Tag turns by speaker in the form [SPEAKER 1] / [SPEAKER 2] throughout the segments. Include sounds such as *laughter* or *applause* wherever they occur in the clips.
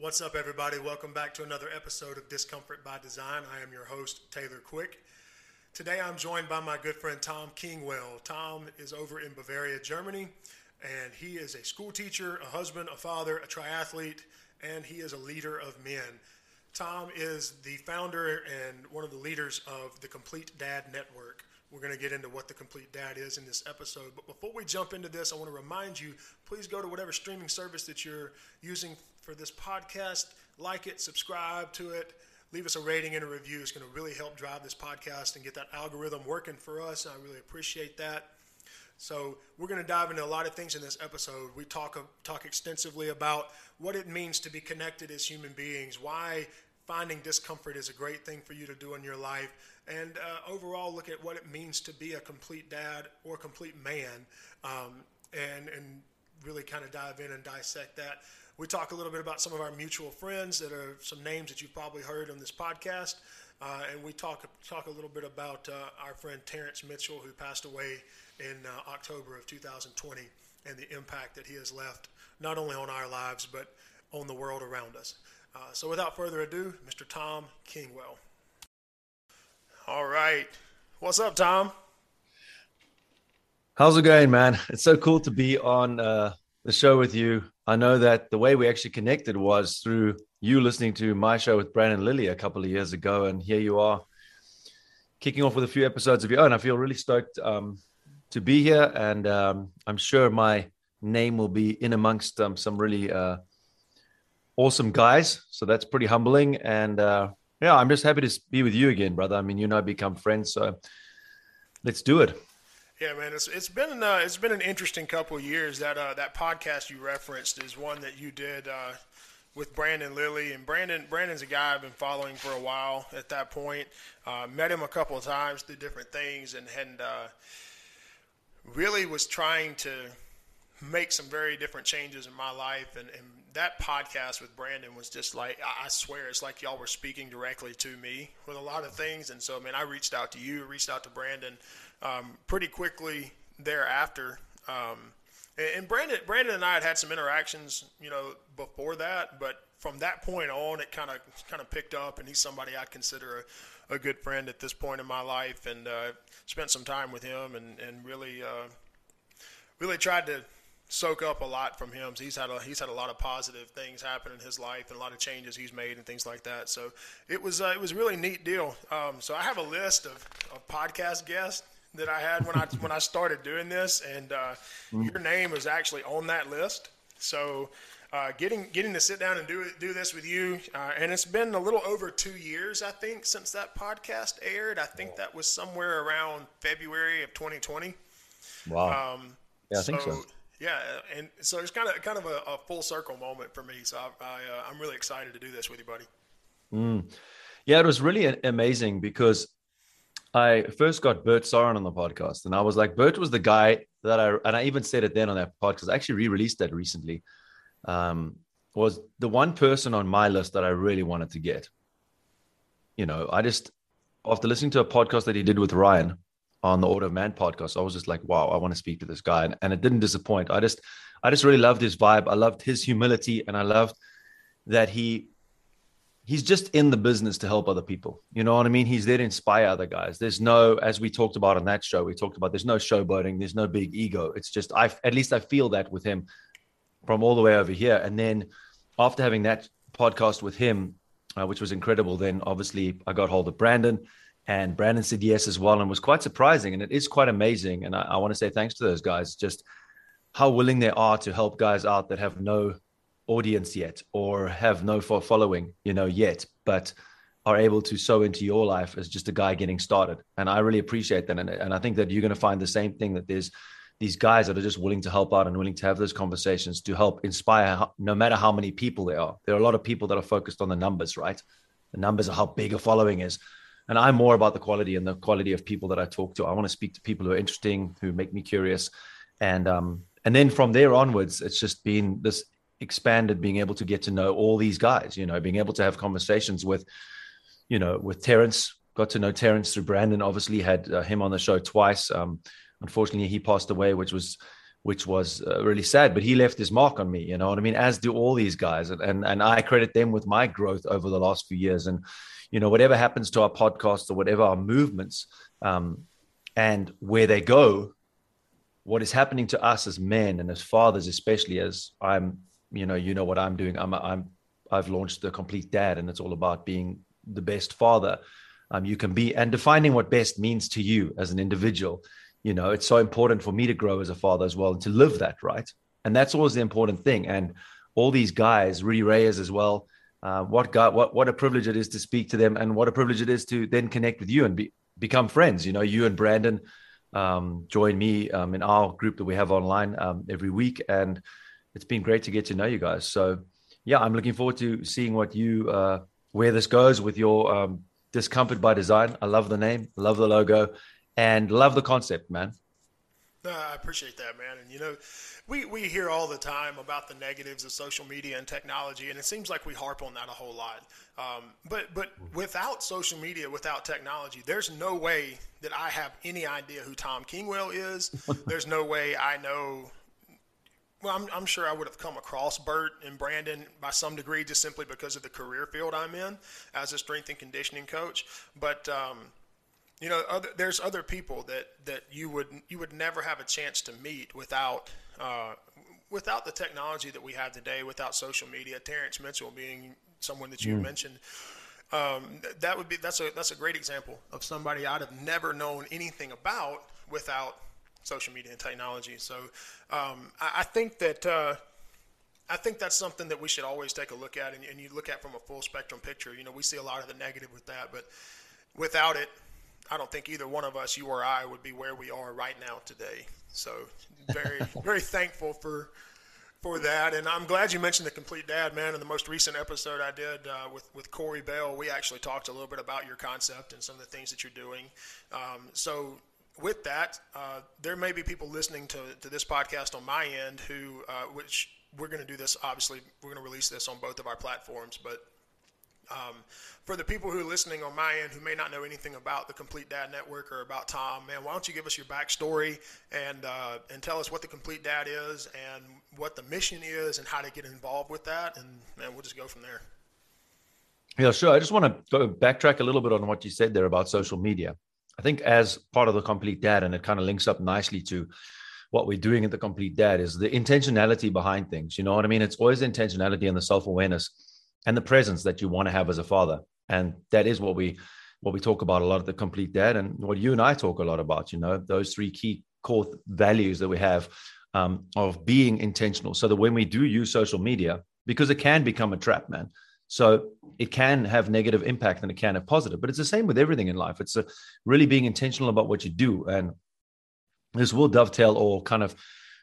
[SPEAKER 1] What's up, everybody? Welcome back to another episode of Discomfort by Design. I am your host, Taylor Quick. Today I'm joined by my good friend Tom Kingwell. Tom is over in Bavaria, Germany, and he is a school teacher, a husband, a father, a triathlete, and he is a leader of men. Tom is the founder and one of the leaders of the Complete Dad Network. We're going to get into what the Complete Dad is in this episode. But before we jump into this, I want to remind you please go to whatever streaming service that you're using for this podcast, like it, subscribe to it, leave us a rating and a review. It's going to really help drive this podcast and get that algorithm working for us. I really appreciate that. So we're going to dive into a lot of things in this episode. We talk talk extensively about what it means to be connected as human beings, why finding discomfort is a great thing for you to do in your life, and uh, overall look at what it means to be a complete dad or complete man, um, and and really kind of dive in and dissect that. We talk a little bit about some of our mutual friends that are some names that you've probably heard on this podcast. Uh, and we talk talk a little bit about uh, our friend Terrence Mitchell, who passed away in uh, October of 2020, and the impact that he has left not only on our lives but on the world around us. Uh, so, without further ado, Mr. Tom Kingwell. All right, what's up, Tom?
[SPEAKER 2] How's it going, man? It's so cool to be on uh, the show with you. I know that the way we actually connected was through you listening to my show with Brandon Lilly a couple of years ago, and here you are kicking off with a few episodes of your own. I feel really stoked um, to be here, and um, I'm sure my name will be in amongst um, some really uh, awesome guys. So that's pretty humbling, and uh, yeah, I'm just happy to be with you again, brother. I mean, you and I become friends, so let's do it.
[SPEAKER 1] Yeah, man, it's it's been uh, it's been an interesting couple years. That uh, that podcast you referenced is one that you did uh, with Brandon Lilly, and Brandon Brandon's a guy I've been following for a while. At that point, uh, met him a couple of times, through different things, and and uh, really was trying to make some very different changes in my life. And, and that podcast with Brandon was just like I swear it's like y'all were speaking directly to me with a lot of things. And so, I mean, I reached out to you, reached out to Brandon um, pretty quickly thereafter. Um, and Brandon, Brandon and I had had some interactions, you know, before that, but from that point on, it kind of kind of picked up, and he's somebody I consider a, a, good friend at this point in my life, and uh, spent some time with him, and and really uh, really tried to soak up a lot from him. He's had a he's had a lot of positive things happen in his life, and a lot of changes he's made, and things like that. So it was uh, it was a really neat deal. Um, so I have a list of, of podcast guests that I had when I when I started doing this, and uh, mm. your name was actually on that list. So uh, getting getting to sit down and do do this with you, uh, and it's been a little over two years, I think, since that podcast aired. I think that was somewhere around February of 2020.
[SPEAKER 2] Wow. Um, yeah, I so, think so.
[SPEAKER 1] Yeah, and so it's kind of kind of a, a full circle moment for me. So I, I uh, really excited to do this with you, buddy.
[SPEAKER 2] Mm. Yeah, it was really amazing because I first got Bert Sorin on the podcast, and I was like, Bert was the guy that I, and I even said it then on that podcast. I actually re-released that recently. Um, was the one person on my list that I really wanted to get. You know, I just after listening to a podcast that he did with Ryan on the Order of Man podcast, I was just like, wow, I want to speak to this guy, and, and it didn't disappoint. I just, I just really loved his vibe. I loved his humility, and I loved that he he's just in the business to help other people. You know what I mean? He's there to inspire other guys. There's no, as we talked about on that show, we talked about there's no showboating, there's no big ego. It's just I at least I feel that with him from all the way over here. And then after having that podcast with him, uh, which was incredible, then obviously I got hold of Brandon. And Brandon said yes as well, and was quite surprising. And it is quite amazing. And I, I want to say thanks to those guys, just how willing they are to help guys out that have no audience yet or have no following, you know, yet, but are able to sow into your life as just a guy getting started. And I really appreciate that. And, and I think that you're going to find the same thing that there's these guys that are just willing to help out and willing to have those conversations to help inspire no matter how many people there are. There are a lot of people that are focused on the numbers, right? The numbers of how big a following is. And I'm more about the quality and the quality of people that I talk to. I want to speak to people who are interesting, who make me curious. And um, and then from there onwards, it's just been this expanded being able to get to know all these guys, you know, being able to have conversations with, you know, with Terrence, got to know Terrence through Brandon, obviously had uh, him on the show twice. Um, unfortunately he passed away, which was, which was uh, really sad. But he left his mark on me, you know what I mean? As do all these guys, and and, and I credit them with my growth over the last few years. And you know, whatever happens to our podcast or whatever our movements, um, and where they go, what is happening to us as men and as fathers, especially as I'm, you know, you know what I'm doing. I'm I'm I've launched the complete dad, and it's all about being the best father um, you can be and defining what best means to you as an individual you know it's so important for me to grow as a father as well and to live that right? And that's always the important thing. And all these guys Rudy Reyes as well uh, what God, what what a privilege it is to speak to them and what a privilege it is to then connect with you and be, become friends. You know you and Brandon um, join me um, in our group that we have online um, every week. And it's been great to get to know you guys. So yeah i'm looking forward to seeing what you uh, where this goes with your um, discomfort by design. I love the name, love the logo, and love the concept, man.
[SPEAKER 1] No, I appreciate that, man. And you know, we, we hear all the time about the negatives of social media and technology, and it seems like we harp on that a whole lot. Um, but but without social media, without technology, there's no way that I have any idea who Tom Kingwell is. *laughs* there's no way I know well, I'm, I'm, sure I would have come across Bert and Brandon by some degree just simply because of the career field I'm in as a strength and conditioning coach. But um, you know, other, there's other people that, that you would you would never have a chance to meet without uh, without the technology that we have today, without social media. Terrence Mitchell being someone that you mm. mentioned. Um, that would be that's a that's a great example of somebody I'd have never known anything about without social media and technology. So um, I, I, think that uh, I think that's something that we should always take a look at, and, and, you look at from a full spectrum picture. You know, we see a lot of the negative with that, but without it, I don't think either one of us, you or I, would be where we are right now today. So very *laughs* very thankful for for that. And I'm glad you mentioned the Complete Dad, man. In the most recent episode I did uh, with with Corey Bell, we actually talked a little bit about your concept and some of the things that you're doing. Um, so with that, uh, there may be people listening to, to this podcast on my end who, uh, which we're going to do this, obviously, we're going to release this on both of our platforms. But um, for the people who are listening on my end who may not know anything about the Complete Dad Network or about Tom, man, why don't you give us your backstory and, uh, and tell us what the Complete Dad is and what the mission is and how to get involved with that. And, man, we'll just go from there.
[SPEAKER 2] Yeah, sure. I just want to backtrack a little bit on what you said there about social media. I think as part of the complete dad, and it kind of links up nicely to what we're doing at the complete dad is the intentionality behind things. You know what I mean? It's always intentionality and the self-awareness and the presence that you want to have as a father. And that is what we what we talk about a lot at the complete dad and what you and I talk a lot about, you know, those three key core values that we have um, of being intentional. So that when we do use social media, because it can become a trap, man. So it can have negative impact and it can have positive, but it's the same with everything in life. It's really being intentional about what you do. And this will dovetail or kind of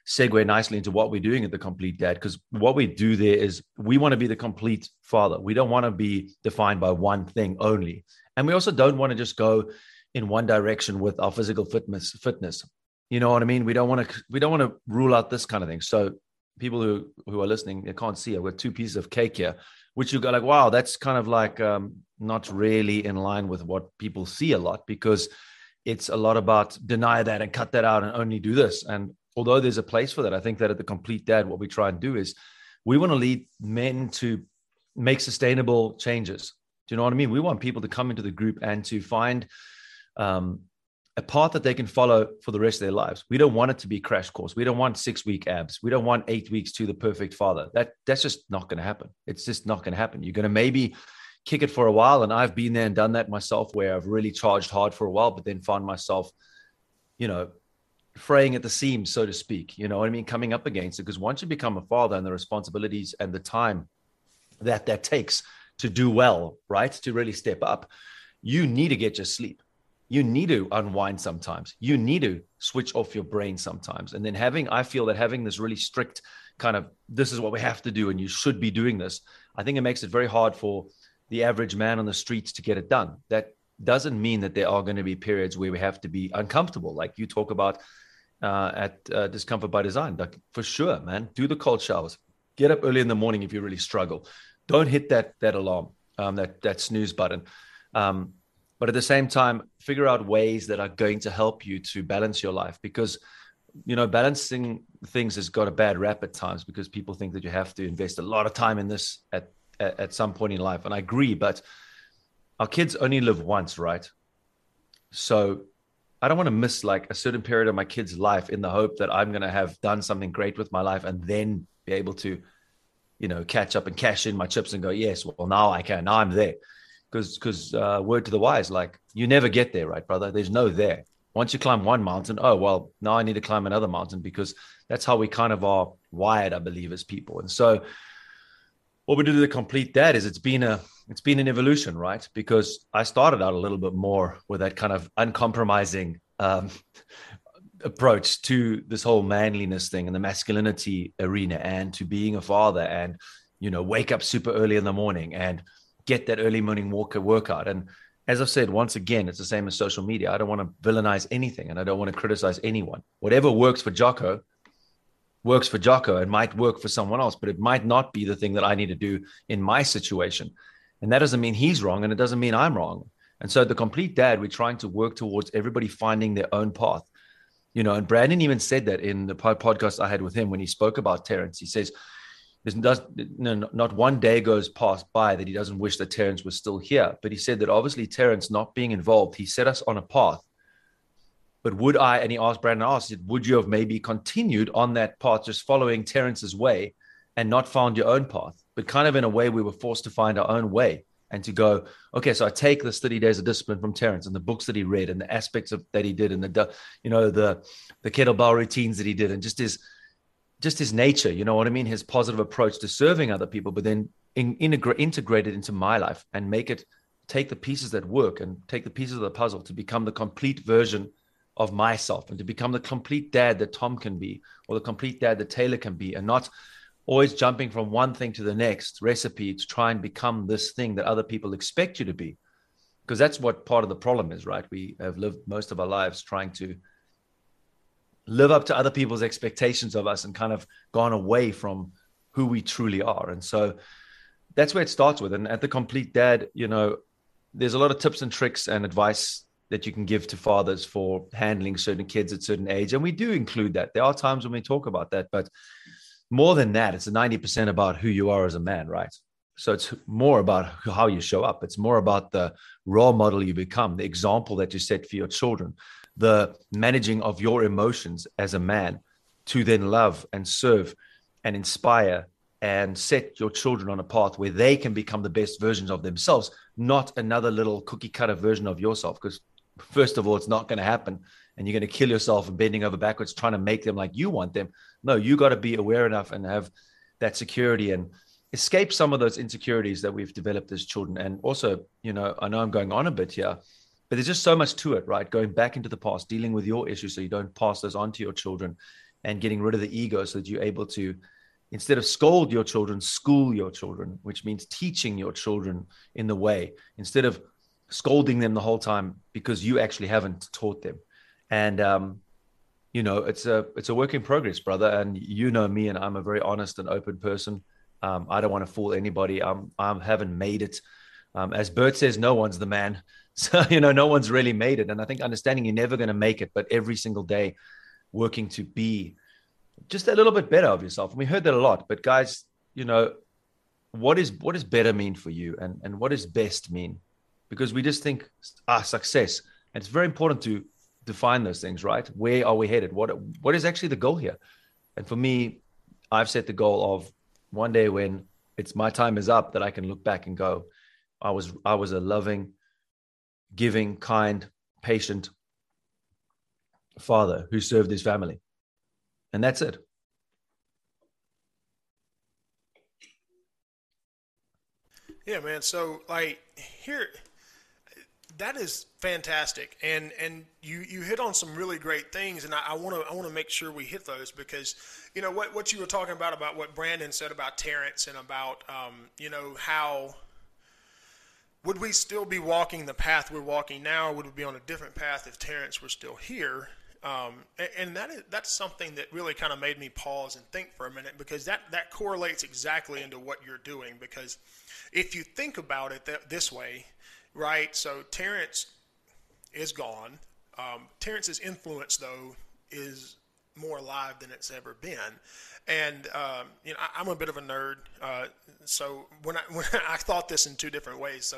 [SPEAKER 2] segue nicely into what we're doing at the complete dad because what we do there is we want to be the complete father. We don't want to be defined by one thing only. And we also don't want to just go in one direction with our physical fitness fitness. You know what i mean? We don't want to we don't want to rule out this kind of thing. So people who who are listening they can't see i've got two pieces of cake here which you go like, wow, that's kind of like um, not really in line with what people see a lot because it's a lot about deny that and cut that out and only do this. And although there's a place for that, I think that at the complete dad, what we try and do is we want to lead men to make sustainable changes. Do you know what I mean? We want people to come into the group and to find um, a path that they can follow for the rest of their lives. We don't want it to be crash course. We don't want six week abs. We don't want eight weeks to the perfect father. That that's just not going to happen. It's just not going to happen. You're going to maybe kick it for a while, and I've been there and done that myself, where I've really charged hard for a while, but then found myself, you know, fraying at the seams, so to speak. You know what I mean? Coming up against it because once you become a father and the responsibilities and the time that that takes to do well, right, to really step up, you need to get your sleep you need to unwind sometimes. You need to switch off your brain sometimes. And then having, I feel that having this really strict kind of, this is what we have to do and you should be doing this, I think it makes it very hard for the average man on the streets to get it done. That doesn't mean that there are going to be periods where we have to be uncomfortable, like you talk about uh, at uh, Discomfort by Design. Like for sure, man, do the cold showers. Get up early in the morning if you really struggle. Don't hit that that alarm, um, that that snooze button. Um, but at the same time figure out ways that are going to help you to balance your life because you know, balancing things has got a bad rap at times because people think that you have to invest a lot of time in this at, at, at some point in life. And I agree, but our kids only live once, right? So I don't want to miss like a certain period of my kid's life in the hope that I'm going to have done something great with my life and then be able to, you know, catch up and cash in my chips and go, yes, well, now I can, now I'm there. Because, because uh, word to the wise, like you never get there, right, brother? There's no there. Once you climb one mountain, oh, well, now I need to climb another mountain because that's how we kind of are wired, I believe, as people. And so, what we do to complete that is it's been a it's been an evolution, right? Because I started out a little bit more with that kind of uncompromising um, *laughs* approach to this whole manliness thing and the masculinity arena, and to being a father, and you know, wake up super early in the morning and get that early morning walk workout. And as I've said once again, it's the same as social media. I don't want to villainize anything, and I don't want to criticize anyone. Whatever works for Jocko works for Jocko. It might work for someone else, but it might not be the thing that I need to do in my situation. And that doesn't mean he's wrong and it doesn't mean I'm wrong. And so the complete dad, we're trying to work towards everybody finding their own path. You know, and Brandon even said that in the podcast I had with him when he spoke about Terrence. He says, there's no, not one day goes past by that he doesn't wish that Terrence was still here. But he said that obviously Terrence not being involved, he set us on a path. But would I, and he asked Brandon, asked, would you have maybe continued on that path, just following Terrence's way and not found your own path? but kind of in a way we were forced to find our own way and to go, okay, so I take the 30 days of discipline from Terrence and the books that he read and the aspects of that he did and the, you know, the, the kettlebell routines that he did and just his, just his nature, you know what I mean? His positive approach to serving other people, but then in, integrate, integrate it into my life and make it take the pieces that work and take the pieces of the puzzle to become the complete version of myself and to become the complete dad that Tom can be or the complete dad that Taylor can be and not always jumping from one thing to the next recipe to try and become this thing that other people expect you to be. Because that's what part of the problem is right? We have lived most of our lives trying to live up to other people's expectations of us and kind of gone away from who we truly are. And so that's where it starts with. And at the complete dad you know there's a lot of tips and tricks and advice that you can give to fathers for handling certain kids at certain age. And we do include that. There are times when we talk about that but more than that, it's 90% about who you are as a man, right? So it's more about how you show up. It's more about the role model you become, the example that you set for your children, the managing of your emotions as a man to then love and serve and inspire and set your children on a path where they can become the best versions of themselves, not another little cookie cutter version of yourself. Because, first of all, it's not going to happen. And you're going to kill yourself bending over backwards trying to make them like you want them no, you got to be aware enough and have that security and escape some of those insecurities that we've developed as children. And also, you know, I know I'm going on a bit here, but there's just so much to it, right? Going back into the past, dealing with your issues so you don't pass those on to your children and getting rid of the ego so that you're able to, instead of scold your children, school your children, which means teaching your children in the way instead of scolding them the whole time because you actually haven't taught them. And um, you know, it's a it's a work in progress, brother. And you know me, and I'm a very honest and open person. Um, I don't want to fool anybody. I'm I haven't made it. Um, as Bert says, no one's the man. *laughs* So you know, no one's really made it. And I think understanding you're never going to make it, but every single day, working to be just a little bit better of yourself. And we heard that a lot. But guys, you know, what is what does better mean for you, and and what does best mean? Because we just think ah success, and it's very important to define those things, right? Where are we headed? What what is actually the goal here? And for me, I've set the goal of one day when it's my time is up that I can look back and go, I was I was a loving, giving, kind, patient father who served his family. And that's it.
[SPEAKER 1] Yeah, man. So like here that is fantastic, and and you you hit on some really great things, and I want to I want to make sure we hit those because you know what what you were talking about about what Brandon said about Terrence and about um, you know how would we still be walking the path we're walking now, or would we be on a different path if Terrence were still here? Um, and, and that is that's something that really kind of made me pause and think for a minute because that that correlates exactly into what you're doing because if you think about it that, this way right? So Terrence is gone. Um, Terrence's influence, though, is more alive than it's ever been. And um, you know, I, am a bit of a nerd, uh, so when I *laughs* when I thought this in two different ways. So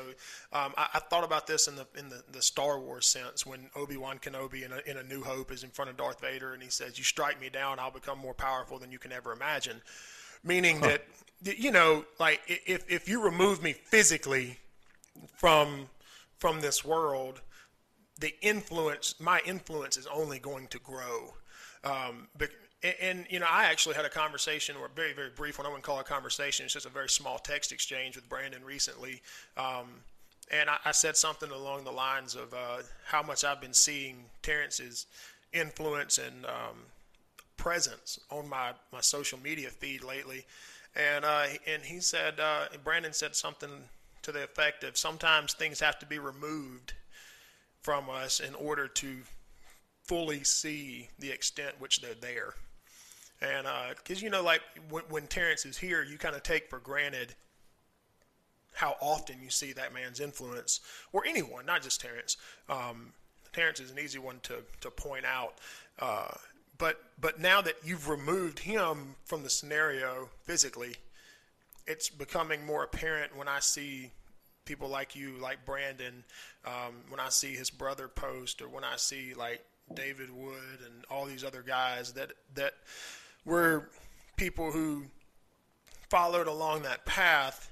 [SPEAKER 1] um, I, I, thought about this in the in the, the Star Wars sense when Obi Wan Kenobi in a, in a New Hope is in front of Darth Vader and he says, "You strike me down, I'll become more powerful than you can ever imagine," meaning huh. that you know, like if if you remove me physically from from this world, the influence, my influence is only going to grow. Um, but, and, and, you know, I actually had a conversation, or a very, very brief one. I wouldn't call it a conversation. It's just a very small text exchange with Brandon recently. Um, and I, I, said something along the lines of uh, how much I've been seeing Terrence's influence and um, presence on my, my social media feed lately. And, uh, and he said, uh, Brandon said something to the effect of sometimes things have to be removed from us in order to fully see the extent which they're there. And because, uh, you know, like when, when Terrence is here, you kind of take for granted how often you see that man's influence, or anyone, not just Terrence. Um, Terrence is an easy one to, to point out. Uh, but but now that you've removed him from the scenario physically, it's becoming more apparent when I see people like you, like Brandon, um, when I see his brother post, or when I see like David Wood and all these other guys that that were people who followed along that path.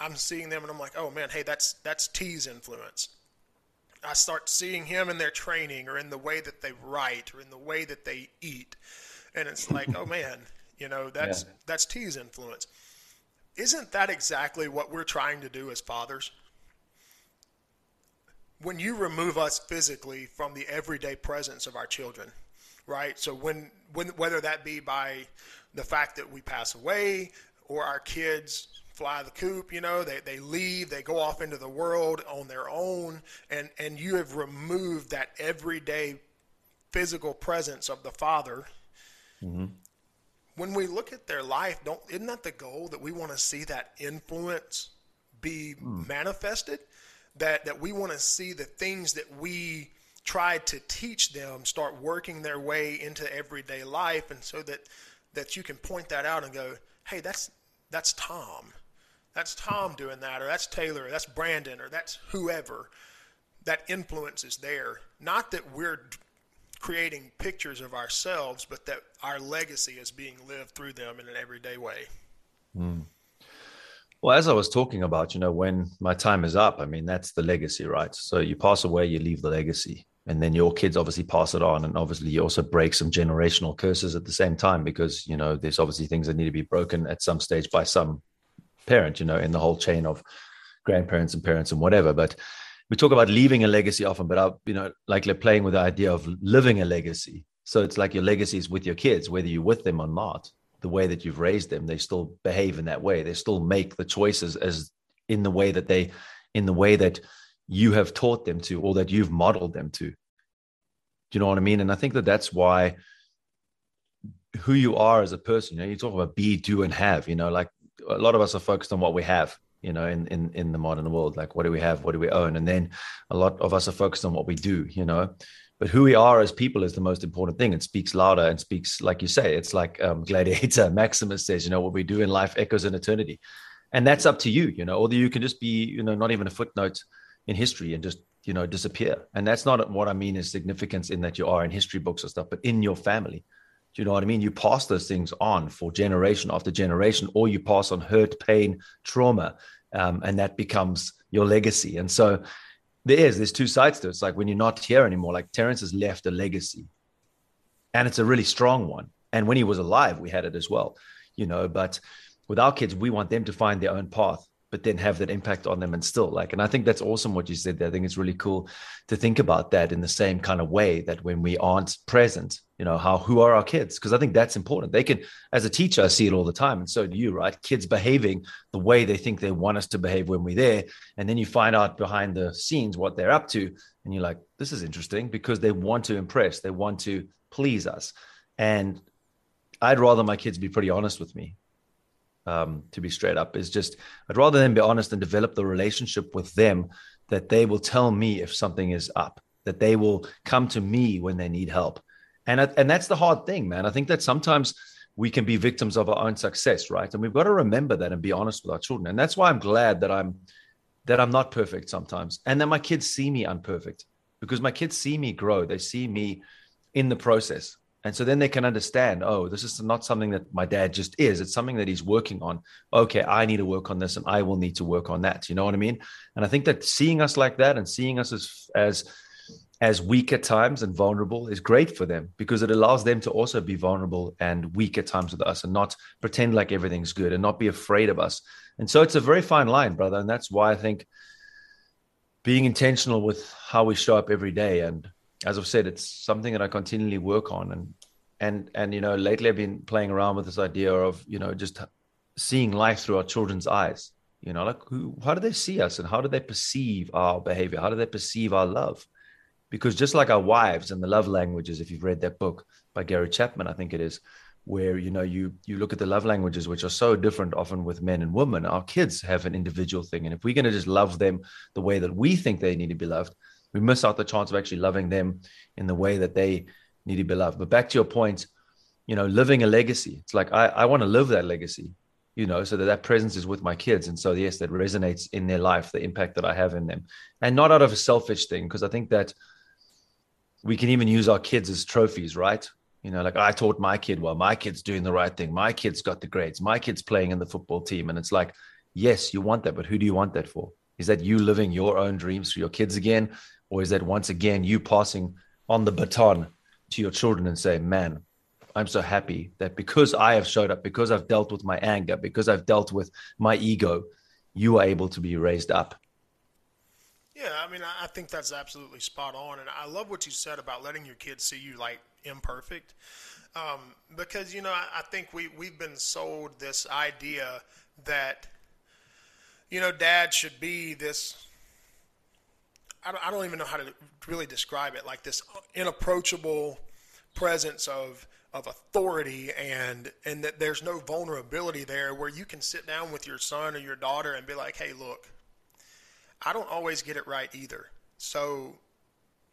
[SPEAKER 1] I'm seeing them and I'm like, oh man, hey, that's that's T's influence. I start seeing him in their training or in the way that they write or in the way that they eat. And it's like, oh *laughs* man, you know, that's yeah. that's T's influence. Isn't that exactly what we're trying to do as fathers? When you remove us physically from the everyday presence of our children, right? So when, when whether that be by the fact that we pass away or our kids fly the coop, you know, they, they leave, they go off into the world on their own, and, and you have removed that everyday physical presence of the father. Mm-hmm when we look at their life, don't isn't that the goal that we want to see that influence be mm. manifested? That that we want to see the things that we tried to teach them start working their way into everyday life, and so that that you can point that out and go, hey, that's that's Tom, that's Tom doing that, or that's Taylor, or that's Brandon, or that's whoever. That influence is there. Not that we're creating pictures of ourselves, but that our legacy is being lived through them in an everyday way. Mm.
[SPEAKER 2] Well, as I was talking about, you know, when my time is up, I mean, that's the legacy, right? So you pass away, you leave the legacy. And then your kids obviously pass it on. And obviously, you also break some generational curses at the same time because, you know, there's obviously things that need to be broken at some stage by some parent, you know, in the whole chain of grandparents and parents and whatever. But we talk about leaving a legacy often, but I, you know, like playing with the idea of living a legacy. So it's like your legacy is with your kids, whether you're with them or not. The way that you've raised them, they still behave in that way. They still make the choices as in the way that they, in the way that you have taught them to, or that you've modeled them to. Do you know what I mean? And I think that that's why who you are as a person. You know, you talk about be, do, and have. You know, like a lot of us are focused on what we have you know in in in the modern world like what do we have? What do we own? And then a lot of us are focused on what we do you know? But who we are as people is the most important thing. It speaks louder and speaks like you say it's like um, *laughs* gladiator maximus says you know what we do in life echoes in eternity. And that's up to you you know? Although you can just be you know not even a footnote in history and just you know disappear. And that's not what i mean is significance in that you are in history books or stuff but in your family do you know what I mean? You pass those things on for generation after generation, or you pass on hurt, pain, trauma, um, and that becomes your legacy. And so there is, there's two sides to it. It's like when you're not here anymore, like Terrence has left a legacy, and it's a really strong one. And when he was alive, we had it as well, you know. But with our kids, we want them to find their own path but then have that impact on them and still like and i think that's awesome what you said there. i think it's really cool to think about that in the same kind of way that when we aren't present you know how who are our kids? Because i think that's important. They can as a teacher i see it all the time and so do you right? Kids behaving the way they think they want us to behave when we're there and then you find out behind the scenes what they're up to and you're like this is interesting because they want to impress they want to please us. And i'd rather my kids be pretty honest with me um, to be straight up. Is just I'd rather them be honest and develop the relationship with them that they will tell me if something is up, that they will come to me when they need help. And, and that's the hard thing, man. I think that sometimes we can be victims of our own success, right? And we've got to remember that and be honest with our children. And that's why I'm glad that I'm that I'm not perfect sometimes, and that my kids see me unperfect because my kids see me grow. They see me in the process. And so then they can understand, oh, this is not something that my dad just is. It's something that he's working on. Okay, I need to work on this and I will need to work on that. You know what I mean? And I think that seeing us like that and seeing us as as as weak at times and vulnerable is great for them because it allows them to also be vulnerable and weak at times with us and not pretend like everything's good and not be afraid of us. And so it's a very fine line, brother. And that's why I think being intentional with how we show up every day and as I've said, it's something that I continually work on. And and and you know, lately I've been playing around with this idea of you know just seeing life through our children's eyes. You know, like who, how do they see us, and how do they perceive our behavior? How do they perceive our love? Because just like our wives and the love languages, if you've read that book by Gary Chapman, I think it is, where you know you you look at the love languages which are so different often with men and women our kids have an individual thing and if we're going to just love them the way that we think they need to be loved we miss out the chance of actually loving them in the way that they need to be loved. But back to your point, you know, living a legacy. It's like I, I want to live that legacy, you know, so that that presence is with my kids. And so, yes, that resonates in their life, the impact that I have in them. And not out of a selfish thing, because I think that we can even use our kids as trophies, right? You know, like I taught my kid well, my kid's doing the right thing. My kid's got the grades. My kid's playing in the football team. And it's like, yes, you want that, but who do you want that for? Is that you living your own dreams for your kids again? Or is that once again you passing on the baton to your children and say, man, I'm so happy that because I have showed up, because I've dealt with my anger, because I've dealt with my ego, you are able to be raised up.
[SPEAKER 1] Yeah, I mean, I think that's absolutely spot on. And I love what you said about letting your kids see you like imperfect. Um, because, you know, I, think we, we've been sold this idea that, you know, dad should be this I don't, I don't even know how to really describe it like this inapproachable presence of of authority and and that there's no vulnerability there where you can sit down with your son or your daughter and be like hey look i don't always get it right either so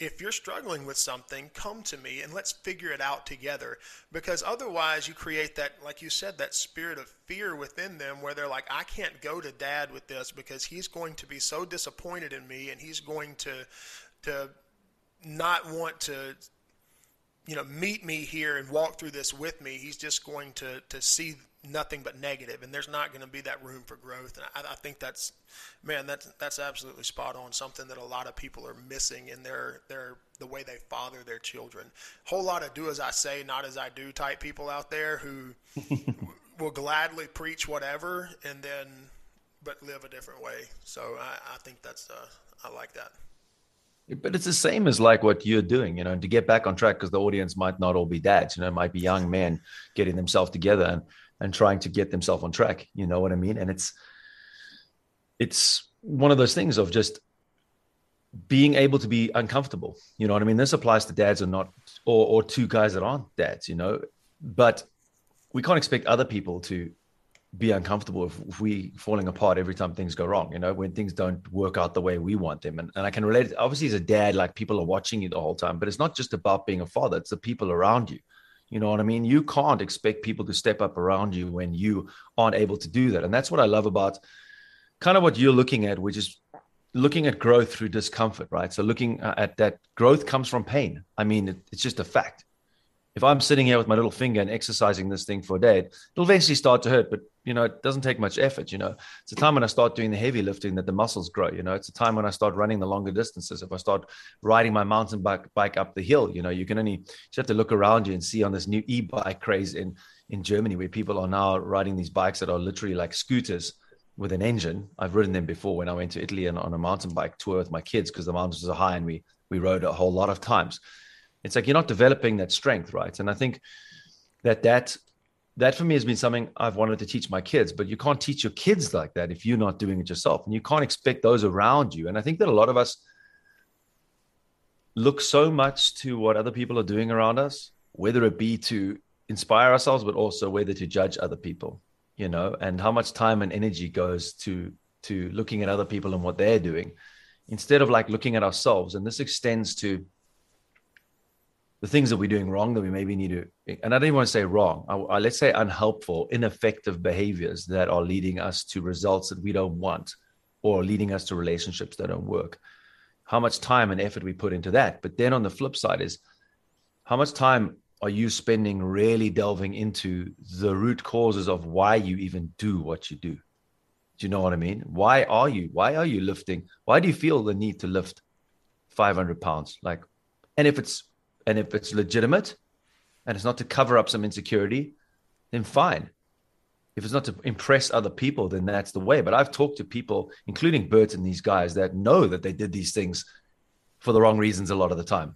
[SPEAKER 1] if you're struggling with something, come to me and let's figure it out together. Because otherwise, you create that, like you said, that spirit of fear within them where they're like, I can't go to dad with this because he's going to be so disappointed in me and he's going to, to not want to, you know, meet me here and walk through this with me. He's just going to, to see nothing but negative, and there's not going to be that room for growth. And I, I, think that's, man, that's that's absolutely spot on. Something that a lot of people are missing in their their the way they father their children. Whole lot of do as I say, not as I do type people out there who *laughs* will gladly preach whatever and then but live a different way. So I, I think that's uh, I like that.
[SPEAKER 2] But it's the same as like what you're doing, you know, to get back on track because the audience might not all be dads, you know, it might be young men getting themselves together and and trying to get themselves on track. You know what I mean? And it's it's one of those things of just being able to be uncomfortable. You know what I mean? This applies to dads or not, or or two guys that aren't dads. You know, but we can't expect other people to be uncomfortable if, we falling apart every time things go wrong you know when things don't work out the way we want them and, and i can relate obviously as a dad like people are watching you the whole time but it's not just about being a father it's the people around you you know what I mean? You can't expect people to step up around you when you aren't able to do that. And that's what I love about kind of what you're looking at, which is looking at growth through discomfort, right? So looking uh, at that growth comes from pain. I mean, it, it's just a fact if I'm sitting here with my little finger and exercising this thing for a day, it'll eventually start to hurt. But you know, it doesn't take much effort. You know, it's a time when I start doing the heavy lifting that the muscles grow. You know, it's a time when I start running the longer distances. If I start riding my mountain bike bike up the hill, you know, you can only you have to look around you and see on this new e-bike craze in in Germany where people are now riding these bikes that are literally like scooters with an engine. I've ridden them before when I went to Italy and on a mountain bike tour with my kids because the mountains are high and we we rode a whole lot of times it's like you're not developing that strength right? And i think that that that for me has been something i've wanted to teach my kids but you can't teach your kids like that if you're not doing it yourself and you can't expect those around you. And i think that a lot of us look so much to what other people are doing around us whether it be to inspire ourselves but also whether to judge other people you know and how much time and energy goes to to looking at other people and what they're doing instead of like looking at ourselves. And this extends to the things that we're doing wrong that we maybe need to, and I don't even want to say wrong, I, I, let's say unhelpful, ineffective behaviors that are leading us to results that we don't want or leading us to relationships that don't work. How much time and effort we put into that. But then on the flip side is how much time are you spending really delving into the root causes of why you even do what you do? Do you know what I mean? Why are you? Why are you lifting? Why do you feel the need to lift 500 pounds? Like, and if it's and if it's legitimate and it's not to cover up some insecurity, then fine. If it's not to impress other people, then that's the way. But I've talked to people, including Bert and these guys, that know that they did these things for the wrong reasons a lot of the time.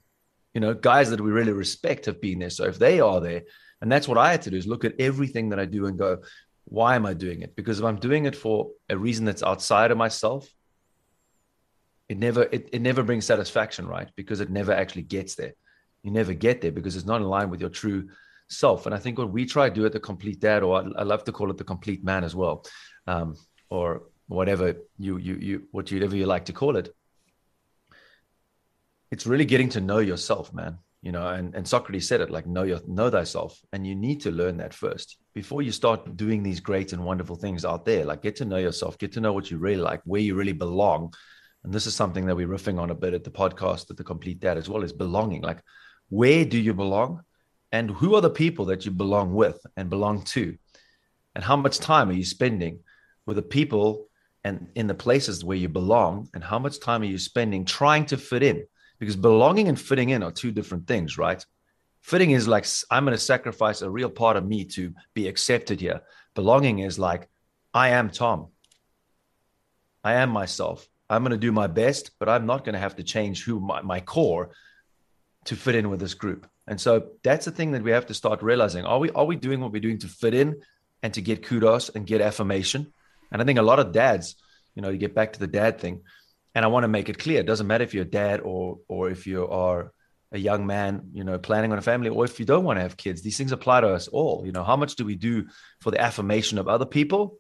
[SPEAKER 2] You know, guys that we really respect have been there. So if they are there, and that's what I had to do is look at everything that I do and go, why am I doing it? Because if I'm doing it for a reason that's outside of myself, it never it, it never brings satisfaction, right? Because it never actually gets there you never get there because it's not in line with your true self. And I think what we try to do at the complete dad, or I, I love to call it the complete man as well, um, or whatever you you you whatever you like to call it. It's really getting to know yourself, man. You know, and, and Socrates said it like know your know thyself. And you need to learn that first before you start doing these great and wonderful things out there. Like get to know yourself, get to know what you really like, where you really belong. And this is something that we're riffing on a bit at the podcast at the complete dad as well, is belonging. Like where do you belong? And who are the people that you belong with and belong to? And how much time are you spending with the people and in the places where you belong? And how much time are you spending trying to fit in? Because belonging and fitting in are two different things right? Fitting is like i'm going to sacrifice a real part of me to be accepted here. Belonging is like i am tom. I am myself. I'm going to do my best but i'm not going to have to change who my, my core to fit in with this group. And so that's the thing that we have to start realizing. Are we are we doing what we're doing to fit in and to get kudos and get affirmation? And I think a lot of dads, you know, to get back to the dad thing, and I want to make it clear, it doesn't matter if you're a dad or or if you are a young man, you know, planning on a family, or if you don't want to have kids, these things apply to us all. You know, how much do we do for the affirmation of other people?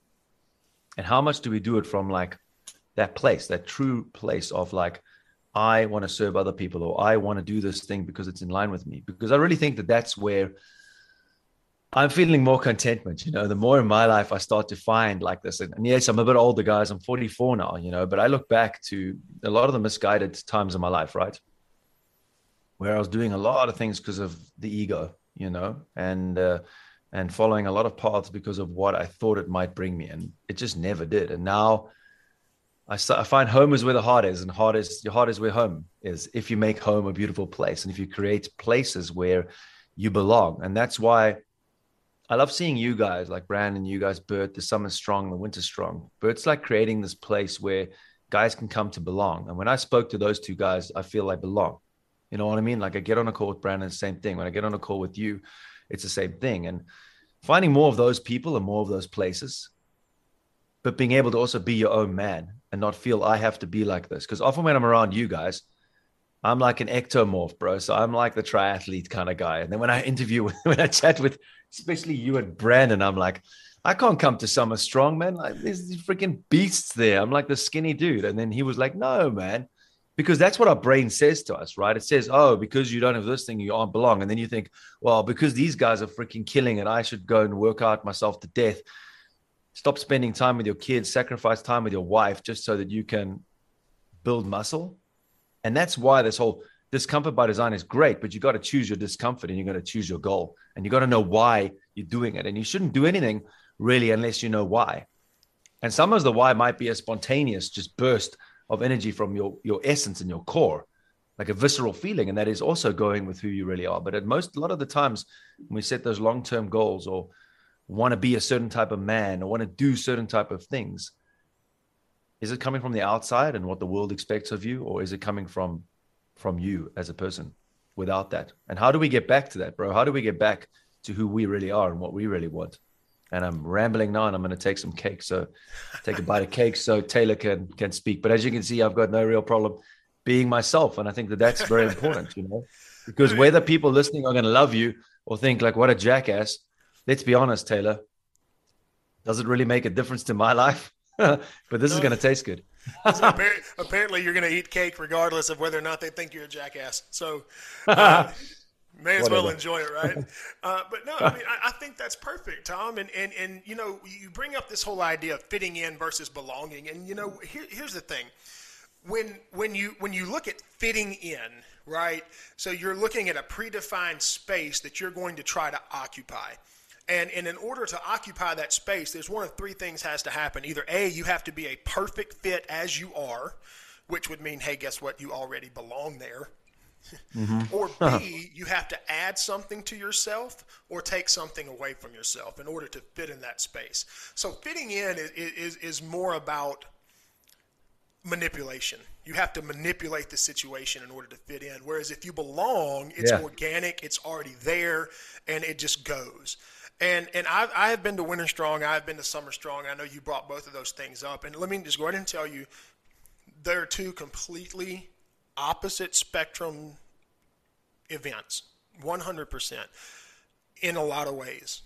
[SPEAKER 2] And how much do we do it from like that place, that true place of like, I want to serve other people or I want to do this thing because it's in line with me. Because I really think that that's where I'm feeling more contentment. You know, the more in my life I start to find like this, and, yes, I'm a bit older, guys. I'm 44 now, you know, but I look back to a lot of the misguided times in my life, right? Where I was doing a lot of things because of the ego, you know, and, uh, and following a lot of paths because of what I thought it might bring me. And it just never did. And now, I, I find home is where the heart is, and heart is your heart is where home is. If you make home a beautiful place, and if you create places where you belong, and that's why I love seeing you guys like Brandon, you guys, Bert. The summer strong, the winter strong. Bert's like creating this place where guys can come to belong. And when I spoke to those two guys, I feel I belong. You know what I mean? Like I get on a call with Brandon, same thing. When I get on a call with you, it's the same thing. And finding more of those people and more of those places, but being able to also be your own man and not feel I have to be like this. Because often when I'm around you guys, I'm like an ectomorph, bro. So I'm like the triathlete kind of guy. And then when I *laughs* interview, when I chat with, especially you and Brandon, I'm like, I can't come to Summer Strong, man. Like there's these freaking beasts there. I'm like the skinny dude. And then he was like, no, man. Because that's what our brain says to us, right? It says, oh, because you don't have this thing, you aren't belong. And then you think, well, because these guys are freaking killing it, I should go and work out myself to death stop spending time with your kids, sacrifice time with your wife just so that you can build muscle. And that's why this whole discomfort by design is great, but you got to choose your discomfort and you got to choose your goal and you got to know why you're doing it. And you shouldn't do anything really unless you know why. And sometimes the why might be a spontaneous just burst of energy from your your essence and your core, like a visceral feeling, and that is also going with who you really are. But at most, a lot of the times, when we set those long term goals or want to be a certain type of man or want to do certain type of things is it coming from the outside and what the world expects of you or is it coming from from you as a person without that? And how do we get back to that bro? How do we get back to who we really are and what we really want? And i'm rambling now and i'm going to take some cake so take a bite of cake so taylor can can speak. But as you can see i've got no real problem being myself and i think that that's very important you know? Because whether people listening are going to love you or think like what a jackass let's be honest, Taylor. Does it really make a difference to my life? *laughs* but this is going to taste good. *laughs*
[SPEAKER 1] apparently, you're going to eat cake regardless of whether or not they think you're a jackass. So, uh, *laughs* May as well enjoy it, right? uh, but no, I mean, I, I, think that's perfect, Tom. And, and, and, you know, you bring up this whole idea of fitting in versus belonging. And, you know, here, here's the thing. When, when, you, when you look at fitting in, right, so you're looking at a predefined space that you're going to try to occupy. And, and in order to occupy that space, there's one of three things has to happen. Either A, you have to be a perfect fit as you are, which would mean, hey, guess what? You already belong there. Mm-hmm. or B, you have to add something to yourself or take something away from yourself in order to fit in that space. So fitting in is, is, is more about manipulation. You have to manipulate the situation in order to fit in. Whereas if you belong, it's yeah. organic, it's already there, and it just goes. And and I've, I have been to Winter Strong, I've been to Summer Strong. I know you brought both of those things up. And let me just go ahead and tell you, they're two completely opposite spectrum events, 100%, in a lot of ways.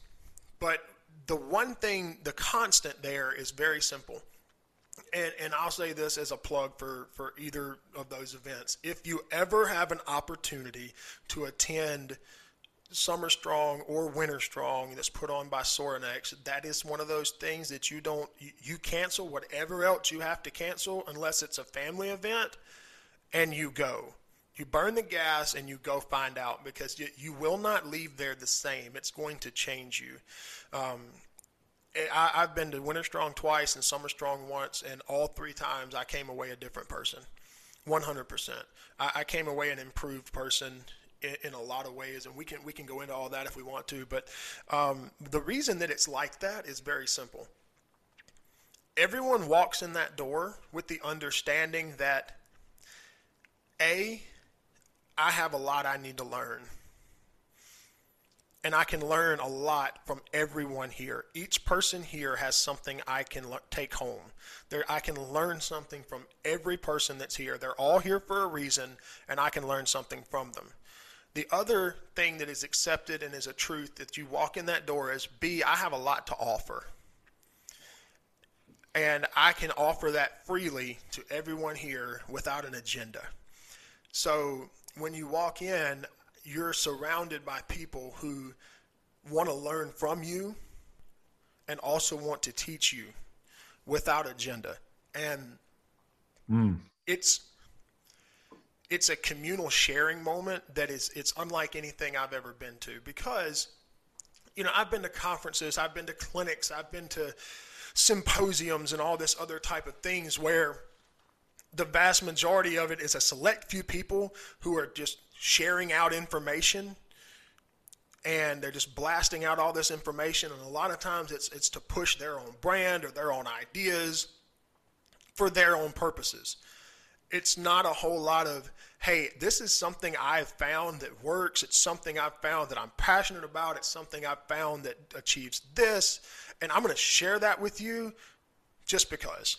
[SPEAKER 1] But the one thing, the constant there is very simple. And, and I'll say this as a plug for, for either of those events. If you ever have an opportunity to attend Summer Strong or Winter Strong that's put on by Sorinex, that is one of those things that you don't you, cancel whatever else you have to cancel unless it's a family event and you go. You burn the gas and you go find out because you, you will not leave there the same. It's going to change you. Um, I, have been to Winter Strong twice and Summer Strong once, and all three times I came away a different person. 100%. I, I came away an improved person in, a lot of ways, and we can we can go into all that if we want to. But um, the reason that it's like that is very simple. Everyone walks in that door with the understanding that a I have a lot I need to learn. And I can learn a lot from everyone here. Each person here has something I can le- take home. There, I can learn something from every person that's here. They're all here for a reason, and I can learn something from them. The other thing that is accepted and is a truth that you walk in that door is B, I have a lot to offer. And I can offer that freely to everyone here without an agenda. So when you walk in, you're surrounded by people who want to learn from you and also want to teach you without agenda. And mm. it's it's a communal sharing moment that is it's unlike anything I've ever been to because you know, I've been to conferences, I've been to clinics, I've been to symposiums and all this other type of things where the vast majority of it is a select few people who are just sharing out information and they're just blasting out all this information. And a lot of times it's it's to push their own brand or their own ideas for their own purposes it's not a whole lot of hey this is something i've found that works it's something i've found that i'm passionate about it's something i've found that achieves this and i'm going to share that with you just because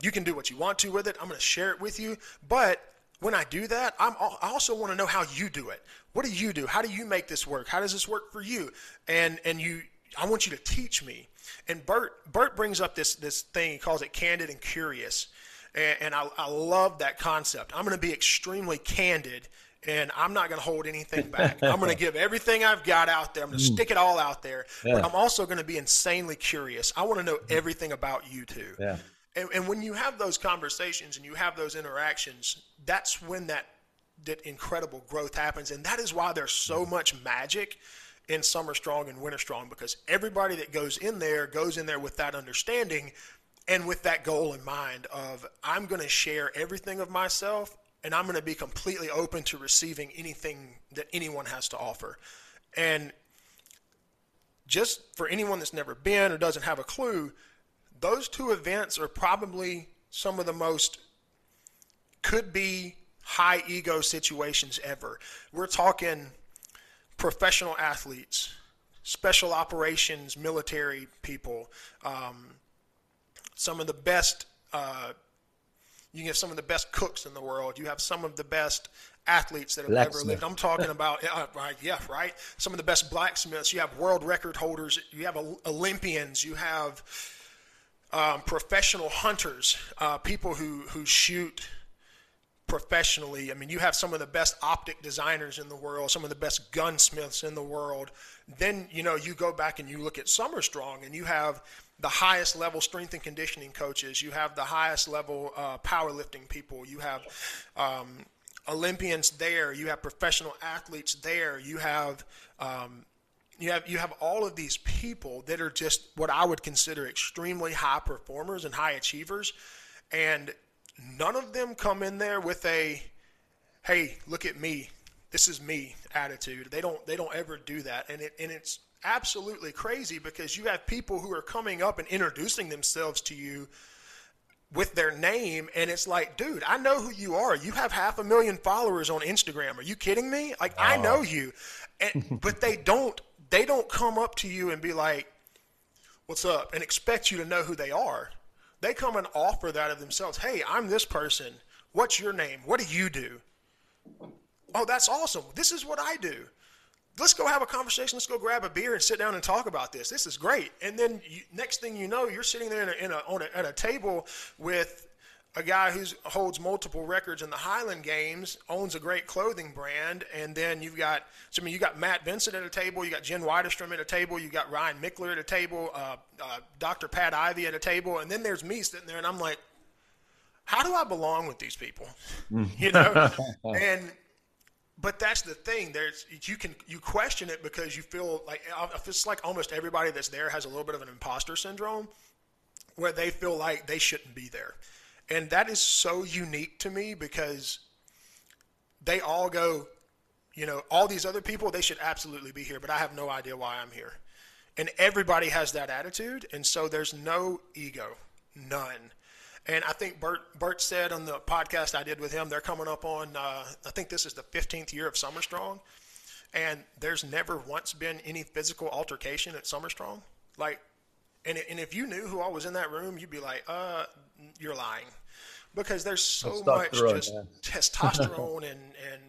[SPEAKER 1] you can do what you want to with it. I'm going to share it with you. But when I do that, I'm, I also want to know how you do it. What do you do? How do you make this work? How does this work for you? And and you, I want you to teach me. And Bert Bert brings up this this thing. He calls it candid and curious. And, and I, I love that concept. I'm going to be extremely candid and I'm not going to hold anything back. *laughs* I'm going to give everything I've got out there. I'm going to mm. stick it all out there. Yeah. But I'm also going to be insanely curious. I want to know everything about you too.
[SPEAKER 2] Yeah.
[SPEAKER 1] And, and when you have those conversations and you have those interactions, that's when that that incredible growth happens. And that is why there's so mm-hmm. much magic in Summer Strong and Winter Strong because everybody that goes in there goes in there with that understanding and with that goal in mind of I'm going to share everything of myself and I'm going to be completely open to receiving anything that anyone has to offer. And just for anyone that's never been or doesn't have a clue, those two events are probably some of the most could be high ego situations ever. We're talking professional athletes, special operations, military people, um, some of the best. Uh, you have some of the best cooks in the world. You have some of the best athletes that have ever lived. I'm talking about, uh, right, yeah, right. Some of the best blacksmiths. You have world record holders. You have Olympians. You have um, professional hunters, uh, people who, who shoot professionally. I mean, you have some of the best optic designers in the world, some of the best gunsmiths in the world. Then, you know, you go back and you look at Summer Strong and you have the highest level strength and conditioning coaches. You have the highest level uh, powerlifting people. You have um, Olympians there. You have professional athletes there. You have um, you have you have all of these people that are just what I would consider extremely high performers and high achievers, and none of them come in there with a hey look at me this is me attitude they don't they don't ever do that and it and it's absolutely crazy because you have people who are coming up and introducing themselves to you with their name and it's like dude i know who you are you have half a million followers on instagram are you kidding me like i know you and, *laughs* but they don't they don't come up to you and be like what's up and expect you to know who they are they come and offer that of themselves. Hey, I'm this person. What's your name? What do you do? Oh, that's awesome. This is what I do. Let's go have a conversation. Let's go grab a beer and sit down and talk about this. This is great. And then you, next thing you know, you're sitting there in a, in a, on a, at a table with a guy who holds multiple records in the Highland Games, owns a great clothing brand, and then you've got, so I mean, you got Matt Vincent at a table, you got Jen Widerstrom at a table, you got Ryan Michler at a table, uh, uh, Dr. Pat Ivey at a table, and then there's me sitting there, and I'm like, how do I belong with these people? *laughs* you know, *laughs* and but that's the thing. There's you can you question it because you feel like it's like almost everybody that's there has a little bit of an imposter syndrome, where they feel like they shouldn't be there and that is so unique to me because they all go, you know, all these other people, they should absolutely be here, but I have no idea why I'm here. And everybody has that attitude. And so there's no ego, none. And I think Bert, Bert said on the podcast I did with him, they're coming up on, uh, I think this is the 15th year of Summer Strong. And there's never once been any physical altercation at Summer Strong. Like, and, and if you knew who I was in that room, you'd be like, uh, you're lying because there's so much just yeah. *laughs* testosterone and and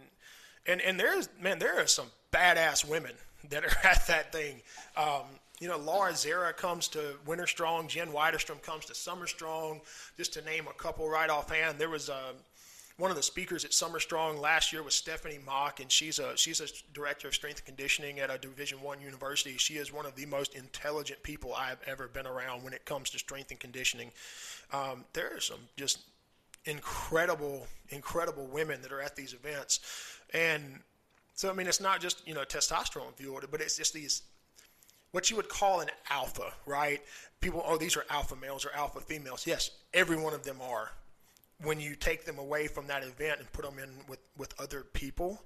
[SPEAKER 1] and and there's man there are some badass women that are *laughs* at that thing. Um, you know, Laura Zerra comes to Winter Strong, Jen Widerstrom comes to Summer Strong, just to name a couple right offhand. There was a uh, one of the speakers at Summer Strong last year was Stephanie Mock, and she's a she's a director of strength and conditioning at a Division One university. She is one of the most intelligent people I've ever been around when it comes to strength and conditioning. Um, there are some just incredible, incredible women that are at these events, and so I mean it's not just you know testosterone fueled, but it's just these what you would call an alpha, right? People, oh, these are alpha males or alpha females. Yes, every one of them are when you take them away from that event and put them in with, with other people,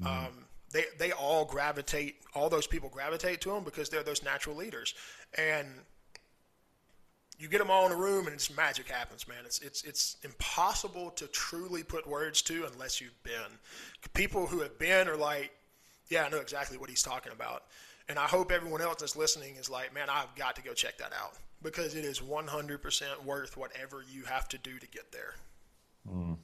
[SPEAKER 1] mm. um, they, they all gravitate, all those people gravitate to them because they're those natural leaders. And you get them all in a room and it's magic happens, man. It's, it's, it's impossible to truly put words to unless you've been. People who have been are like, yeah, I know exactly what he's talking about. And I hope everyone else that's listening is like, man, I've got to go check that out because it is 100% worth whatever you have to do to get there. Mm.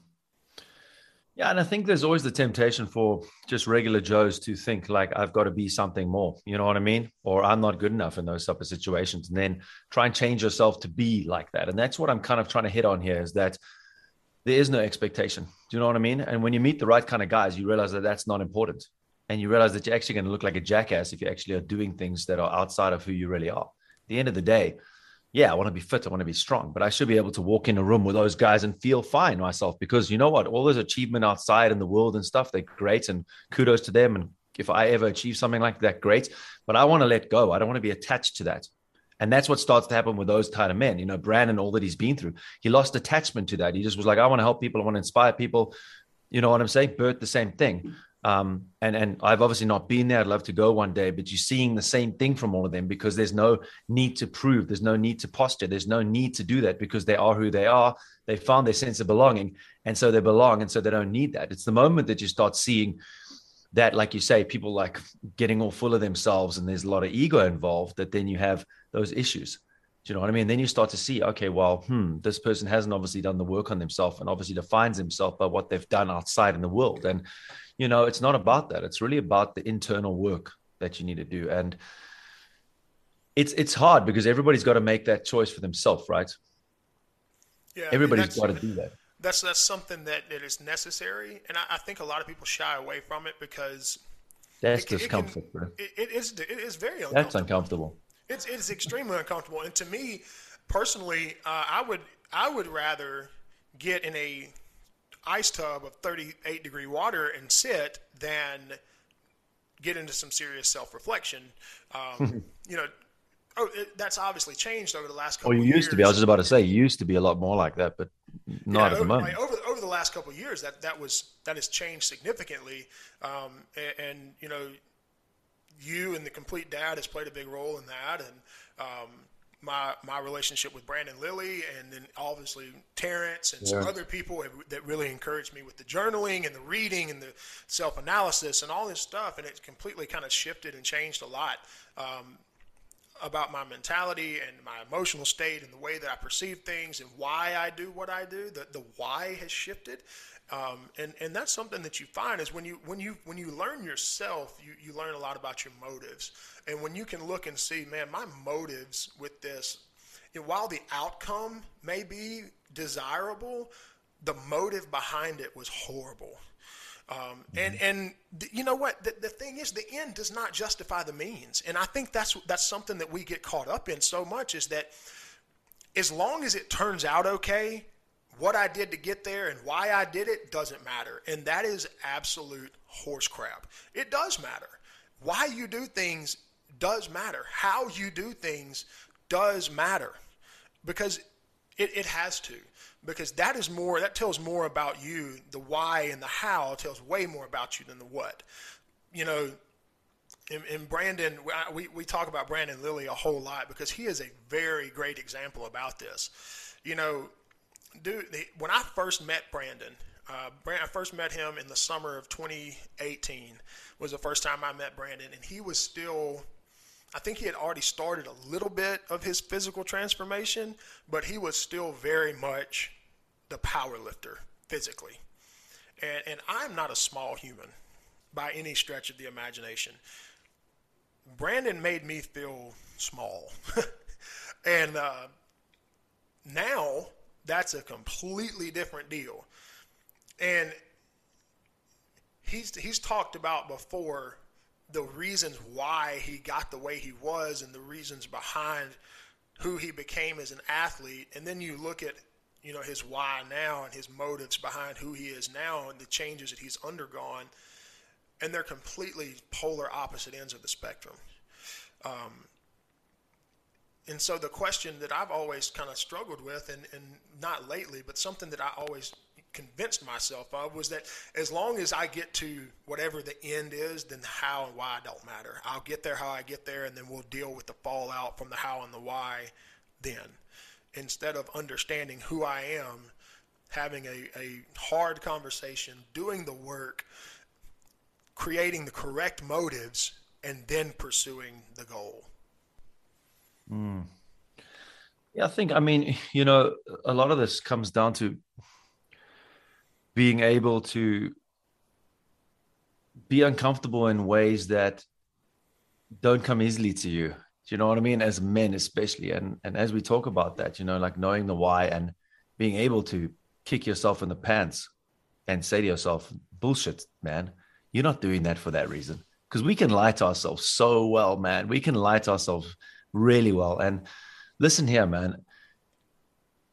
[SPEAKER 2] Yeah, and I think there's always the temptation for just regular Joes to think like I've got to be something more. You know what I mean? Or I'm not good enough in those type of situations, and then try and change yourself to be like that. And that's what I'm kind of trying to hit on here is that there is no expectation. Do you know what I mean? And when you meet the right kind of guys, you realize that that's not important, and you realize that you're actually going to look like a jackass if you actually are doing things that are outside of who you really are. At the end of the day, yeah, I want to be fit, I want to be strong, but I should be able to walk in a room with those guys and feel fine myself because you know what? All those achievement outside in the world and stuff, they're great and kudos to them. And if I ever achieve something like that, great. But I want to let go. I don't want to be attached to that. And that's what starts to happen with those kind of men. You know, Brandon, all that he's been through, he lost attachment to that. He just was like, I want to help people, I want to inspire people. You know what I'm saying? Bert, the same thing. Um, and and I've obviously not been there. I'd love to go one day, but you're seeing the same thing from all of them because there's no need to prove, there's no need to posture, there's no need to do that because they are who they are. They found their sense of belonging, and so they belong, and so they don't need that. It's the moment that you start seeing that, like you say, people like getting all full of themselves, and there's a lot of ego involved. That then you have those issues. Do you know what I mean? Then you start to see, okay, well, hmm, this person hasn't obviously done the work on themselves and obviously defines himself by what they've done outside in the world. And you know it's not about that. It's really about the internal work that you need to do. And it's it's hard because everybody's got to make that choice for themselves right?
[SPEAKER 1] Yeah
[SPEAKER 2] everybody's got to do that.
[SPEAKER 1] that's that's something that, that is necessary, and I, I think a lot of people shy away from it because
[SPEAKER 2] that's it, discomfort,
[SPEAKER 1] it, can, it, it is it is very uncomfortable.
[SPEAKER 2] That's uncomfortable.
[SPEAKER 1] It's it's extremely uncomfortable, and to me personally, uh, I would I would rather get in a ice tub of 38 degree water and sit than get into some serious self reflection. Um, *laughs* you know, oh, it, that's obviously changed over the last couple.
[SPEAKER 2] Well, you used
[SPEAKER 1] years.
[SPEAKER 2] to be. I was just about to say, you used to be a lot more like that, but not yeah, at the moment.
[SPEAKER 1] Like over over the last couple of years, that that was that has changed significantly. Um, and, and, you know, you and the complete dad has played a big role in that, and um, my my relationship with Brandon Lilly, and then obviously Terrence and yeah. some other people that really encouraged me with the journaling and the reading and the self analysis and all this stuff, and it's completely kind of shifted and changed a lot. Um, about my mentality and my emotional state and the way that I perceive things and why I do what I do. The the why has shifted, um, and and that's something that you find is when you when you when you learn yourself, you you learn a lot about your motives, and when you can look and see, man, my motives with this, you know, while the outcome may be desirable, the motive behind it was horrible. Um, and mm-hmm. and th- you know what? The, the thing is, the end does not justify the means, and I think that's that's something that we get caught up in so much is that as long as it turns out okay, what I did to get there and why I did it doesn't matter, and that is absolute horse crap. It does matter. Why you do things does matter. How you do things does matter because it, it has to because that is more that tells more about you the why and the how tells way more about you than the what you know in, in brandon we, we talk about brandon lilly a whole lot because he is a very great example about this you know dude when i first met brandon uh, I first met him in the summer of 2018 was the first time I met Brandon, and he was still I think he had already started a little bit of his physical transformation, but he was still very much the power lifter physically. And, and I'm not a small human by any stretch of the imagination. Brandon made me feel small. *laughs* and uh, now that's a completely different deal. And he's, he's talked about before the reasons why he got the way he was and the reasons behind who he became as an athlete. And then you look at you know his why now and his motives behind who he is now and the changes that he's undergone. And they're completely polar opposite ends of the spectrum. Um, and so the question that I've always kind of struggled with, and, and not lately, but something that I always convinced myself of was that as long as I get to whatever the end is, then the how and why don't matter. I'll get there how I get there, and then we'll deal with the fallout from the how and the why then. Instead of understanding who I am, having a, a hard conversation, doing the work, creating the correct motives, and then pursuing the goal.
[SPEAKER 2] Mm. Yeah, I think, I mean, *laughs* you know, a lot of this comes down to being able to be uncomfortable in ways that don't come easily to you. Do you know what I mean? As men, especially. And and as we talk about that, you know, like knowing the why and being able to kick yourself in the pants and say to yourself, bullshit, man, you're not doing that for that reason. Because we can lie to ourselves so well, man. We can lie to ourselves really well. And listen here, man.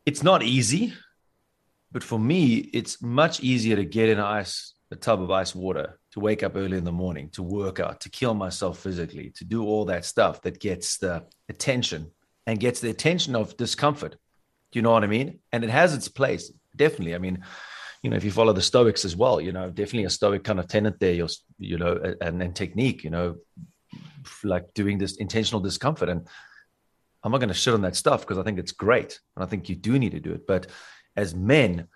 [SPEAKER 2] It's not easy but for me, it's much easier to get in ice, a tub of ice water, to wake up early in the morning, to work out, to kill myself physically, to do all that stuff that gets the attention and gets the attention of discomfort. Do you know what I mean? And it has its place, definitely. I mean, you know, if you follow the Stoics as well, you know, definitely a Stoic kind of tenet there, you're, you know, and, and technique, you know, like doing this intentional discomfort. And I'm not going to shit on that stuff because I think it's great. And I think you do need to do it. But as men,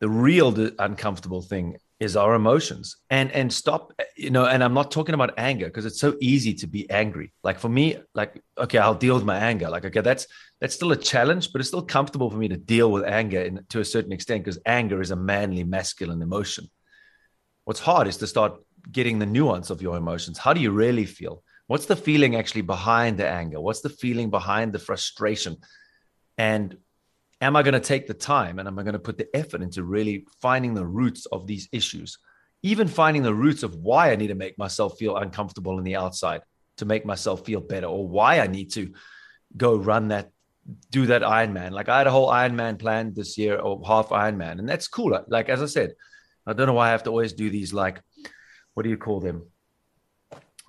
[SPEAKER 2] the real uncomfortable thing is our emotions and and stop you know and i'm not talking about anger because it's so easy to be angry like for me like okay i'll deal with my anger like okay that's that's still a challenge but it's still comfortable for me to deal with anger in, to a certain extent because anger is a manly masculine emotion what's hard is to start getting the nuance of your emotions how do you really feel what's the feeling actually behind the anger what's the feeling behind the frustration and am I going to take the time and am I going to put the effort into really finding the roots of these issues? Even finding the roots of why I need to make myself feel uncomfortable in the outside to make myself feel better or why I need to go run that do that Ironman. Like I had a whole Ironman plan this year or half Ironman, and that's cool. Like as I said, I don't know why I have to always do these like, what do you call them?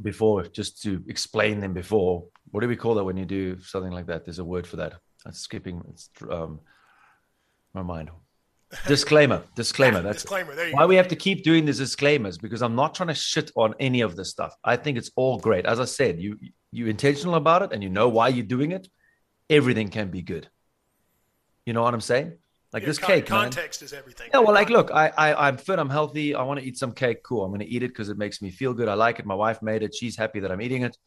[SPEAKER 2] Before, just to explain them before. What do we call that when you do something like that? There's a word for that. That's skipping. It's um, my mind. *laughs* Disclaimer. Disclaimer. That's
[SPEAKER 1] disclaimer.
[SPEAKER 2] why go. we have to keep doing these disclaimers because I'm not trying to shit on any of this stuff. I think it's all great. As I said, you you intentional about it and you know why you're doing it. Everything can be good. You know what I'm saying? Like yeah, this con- cake,
[SPEAKER 1] context man. is everything.
[SPEAKER 2] Yeah, well, like, look, I, I I'm fit, I'm healthy. I want to eat some cake. Cool. I'm going to eat it because it makes me feel good. I like it. My wife made it. She's happy that I'm eating it.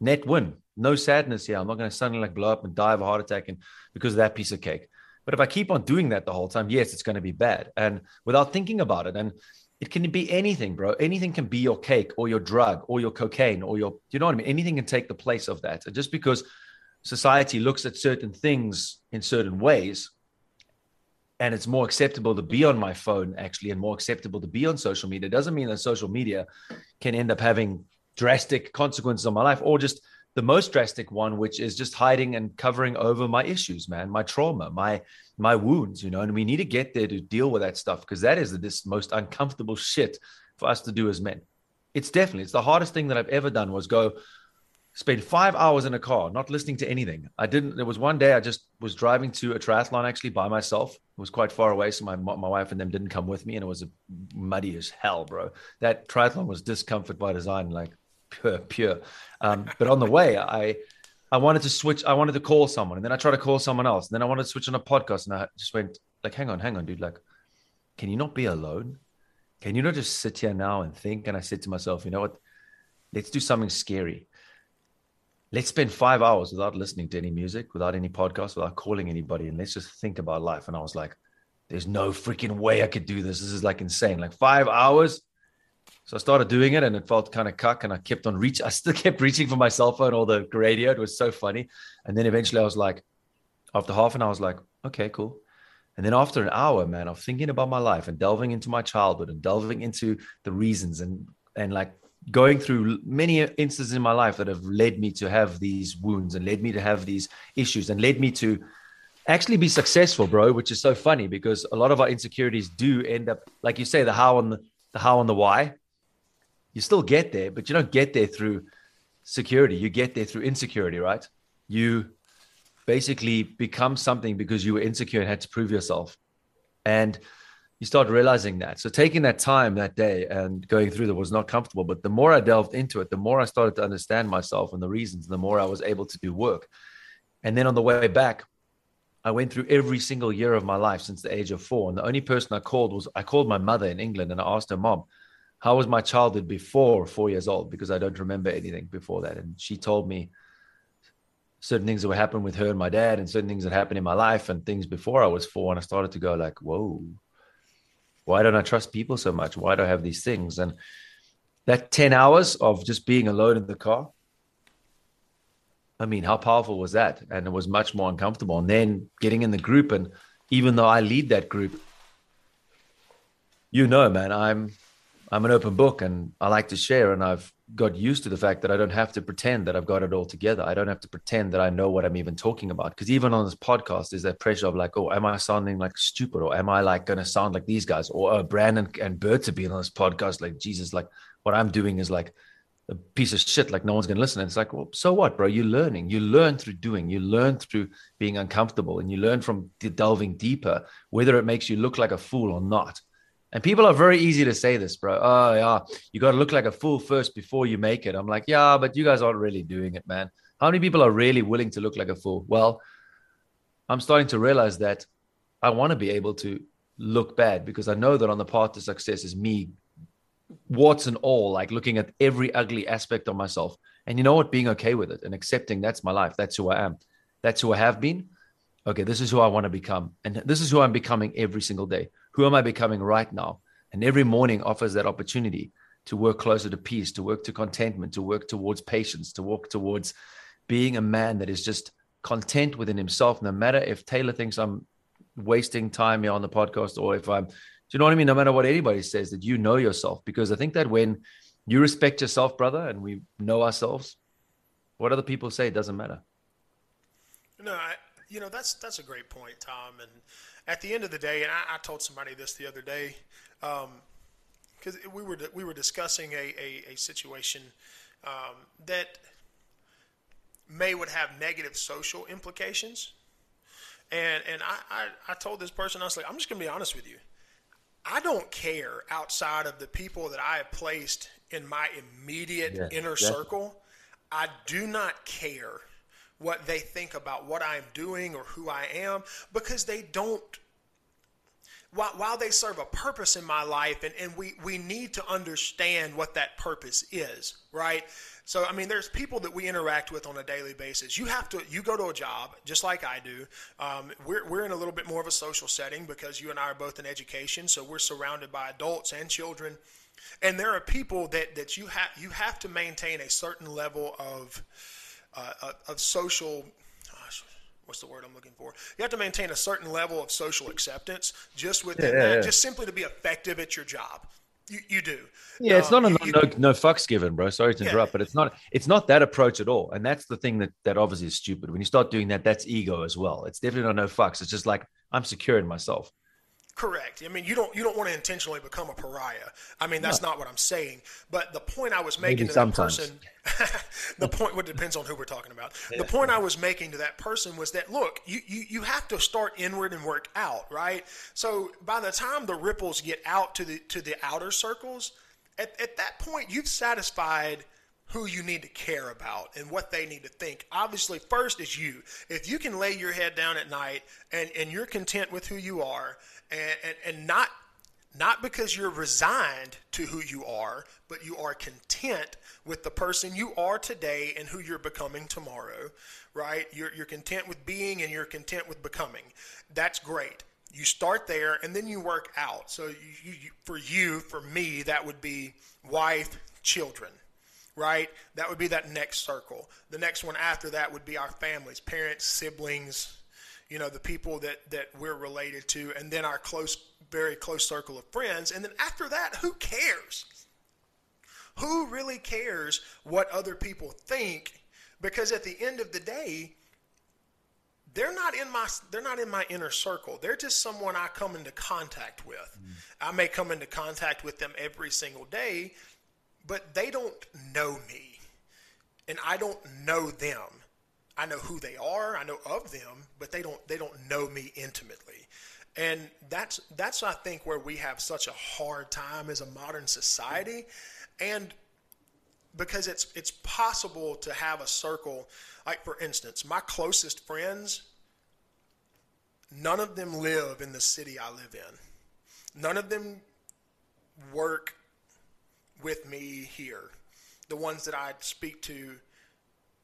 [SPEAKER 2] Net win. No sadness here. I'm not going to suddenly like blow up and die of a heart attack and because of that piece of cake. But if I keep on doing that the whole time, yes, it's going to be bad. And without thinking about it, and it can be anything, bro. Anything can be your cake or your drug or your cocaine or your, you know what I mean? Anything can take the place of that. And just because society looks at certain things in certain ways and it's more acceptable to be on my phone actually and more acceptable to be on social media doesn't mean that social media can end up having drastic consequences on my life or just the most drastic one which is just hiding and covering over my issues man my trauma my my wounds you know and we need to get there to deal with that stuff because that is this most uncomfortable shit for us to do as men it's definitely it's the hardest thing that i've ever done was go spend five hours in a car, not listening to anything. I didn't. There was one day I just was driving to a triathlon actually by myself. It was quite far away, so my my wife and them didn't come with me, and it was muddy as hell, bro. That triathlon was discomfort by design, like pure, pure. Um, but on the way, I I wanted to switch. I wanted to call someone, and then I tried to call someone else, and then I wanted to switch on a podcast, and I just went like, "Hang on, hang on, dude. Like, can you not be alone? Can you not just sit here now and think?" And I said to myself, "You know what? Let's do something scary." Let's spend five hours without listening to any music, without any podcast, without calling anybody, and let's just think about life. And I was like, there's no freaking way I could do this. This is like insane. Like five hours. So I started doing it and it felt kind of cuck. And I kept on reach. *laughs* I still kept reaching for my cell phone or the radio. It was so funny. And then eventually I was like, after half an hour, I was like, okay, cool. And then after an hour, man, of thinking about my life and delving into my childhood and delving into the reasons and and like going through many uh, instances in my life that have led me to have these wounds and led me to have these issues and led me to actually be successful, bro, which is so funny because a lot of our insecurities do end up, like you say, the how and the, the how and the why. You still get there, but you don't get there through security. You get there through insecurity, right? You basically become something because you were insecure and had to prove yourself. And you start realizing that. So taking that time that day and going through that was not comfortable. But the more I delved into it, the more I started to understand myself and the reasons, the more I was able to do work. And then on the way back, I went through every single year of my life since the age of four. And the only person I called was I called my mother in England and I asked her, Mom, how was my childhood before four years old? Because I don't remember anything before that. And she told me certain things that were happening with her and my dad and certain things that happened in my life and things before I was four. And I started to go like, whoa, why don't I trust people so much? Why do I have these things? And that 10 hours of just being alone in the car, I mean, how powerful was that? And it was much more uncomfortable. And then getting in the group, and even though I lead that group, you know, man, I'm I'm an open book and I like to share. And I've got used to the fact that I don't have to pretend that I've got it all together. I don't have to pretend that I know what I'm even talking about. Because even on this podcast, there's that pressure of like, oh, am I sounding like stupid? Or am I like going to sound like these guys? Or uh, Brandon and Bert to be on this podcast, like, Jesus, like what I'm doing is like a piece of shit, like no one's going to listen. And it's like, well, so what, bro? You're learning. You learn through doing. You learn through being uncomfortable and you learn from delving deeper, whether it makes you look like a fool or not. And people are very easy to say this, bro. Oh, yeah, you got to look like a fool first before you make it. I'm like, yeah, but you guys aren't really doing it, man. How many people are really willing to look like a fool? Well, I'm starting to realize that I want to be able to look bad because I know that on the path to success is me, warts and all, like looking at every ugly aspect of myself. And you know what? Being okay with it and accepting that's my life. That's who I am. That's who I have been. Okay, this is who I want to become. And this is who I'm becoming every single day. Who am I becoming right now? And every morning offers that opportunity to work closer to peace, to work to contentment, to work towards patience, to work towards being a man that is just content within himself, no matter if Taylor thinks I'm wasting time here on the podcast or if I'm, do you know what I mean? No matter what anybody says, that you know yourself. Because I think that when you respect yourself, brother, and we know ourselves, what other people say doesn't matter.
[SPEAKER 1] No, I, you know that's that's a great point, Tom. And at the end of the day, and I, I told somebody this the other day, because um, we were we were discussing a a, a situation um, that may would have negative social implications. And and I, I, I told this person, I was like, I'm just gonna be honest with you. I don't care outside of the people that I have placed in my immediate yeah, inner circle. I do not care what they think about what I'm doing or who I am because they don't while, they serve a purpose in my life and, and we, we need to understand what that purpose is, right? So, I mean, there's people that we interact with on a daily basis. You have to, you go to a job just like I do. Um, we're, we're in a little bit more of a social setting because you and I are both in education. So we're surrounded by adults and children. And there are people that, that you have, you have to maintain a certain level of, uh, of social what's the word I'm looking for? You have to maintain a certain level of social acceptance just within yeah, that, yeah. just simply to be effective at your job. You, you do.
[SPEAKER 2] Yeah, it's um, not a you, no, no fucks given, bro. Sorry to interrupt, yeah. but it's not it's not that approach at all. And that's the thing that that obviously is stupid. When you start doing that, that's ego as well. It's definitely not no fucks. It's just like I'm secure in myself.
[SPEAKER 1] Correct. I mean, you don't you don't want to intentionally become a pariah. I mean, that's no. not what I'm saying. But the point I was making Maybe to sometimes. that person, *laughs* the point what depends on who we're talking about. Yeah. The point I was making to that person was that look, you, you you have to start inward and work out, right? So by the time the ripples get out to the to the outer circles, at, at that point you've satisfied who you need to care about and what they need to think. Obviously, first is you. If you can lay your head down at night and, and you're content with who you are and, and, and not not because you're resigned to who you are, but you are content with the person you are today and who you're becoming tomorrow, right? You're, you're content with being and you're content with becoming. That's great. You start there and then you work out. So, you, you, for you, for me, that would be wife, children, right? That would be that next circle. The next one after that would be our families, parents, siblings, you know, the people that, that we're related to, and then our close, very close circle of friends. And then after that, who cares? Who really cares what other people think? Because at the end of the day, they're not in my they're not in my inner circle. They're just someone I come into contact with. Mm. I may come into contact with them every single day, but they don't know me. And I don't know them. I know who they are, I know of them, but they don't they don't know me intimately. And that's that's I think where we have such a hard time as a modern society and because it's it's possible to have a circle like for instance, my closest friends none of them live in the city I live in. None of them work with me here. The ones that I speak to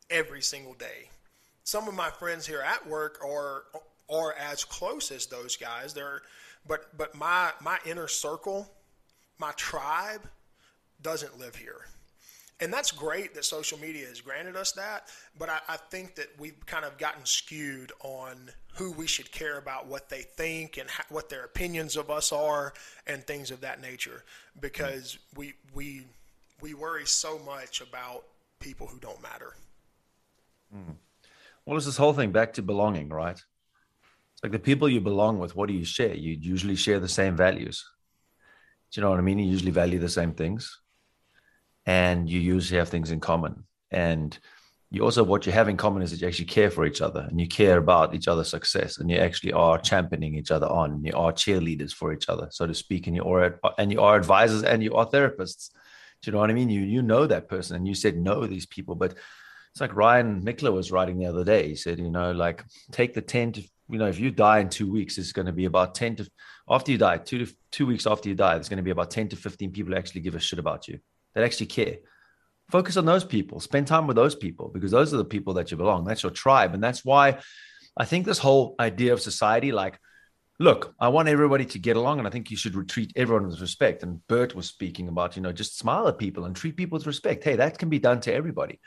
[SPEAKER 1] every single day some of my friends here at work are are as close as those guys. They're but but my my inner circle, my tribe doesn't live here. And that's great that social media has granted us that, but I, I think that we've kind of gotten skewed on who we should care about, what they think, and what their opinions of us are, and things of that nature, because we we we worry so much about people who don't matter.
[SPEAKER 2] Mm. Well, it's this whole thing back to belonging, right? It's like the people you belong with, what do you share? You usually share the same values. Do you know what I mean? You usually value the same things and you usually have things in common. And you also, what you have in common is that you actually care for each other and you care about each other's success and you actually are championing each other on and you are cheerleaders for each other, so to speak. And you are, and you are advisors and you are therapists. Do you know what I mean? You, you know that person and you said no these people, but it's like Ryan Michler was writing the other day. He said, you know, like take the 10 to, you know, if you die in two weeks, it's going to be about 10 to, after you die, two to two weeks after you die, there's going to be about 10 to 15 people who actually give a shit about you, that actually care. Focus on those people, spend time with those people because those are the people that you belong. That's your tribe. And that's why I think this whole idea of society, like, look, I want everybody to get along, and I think you should treat everyone with respect. And Bert was speaking about, you know, just smile at people and treat people with respect. Hey, that can be done to everybody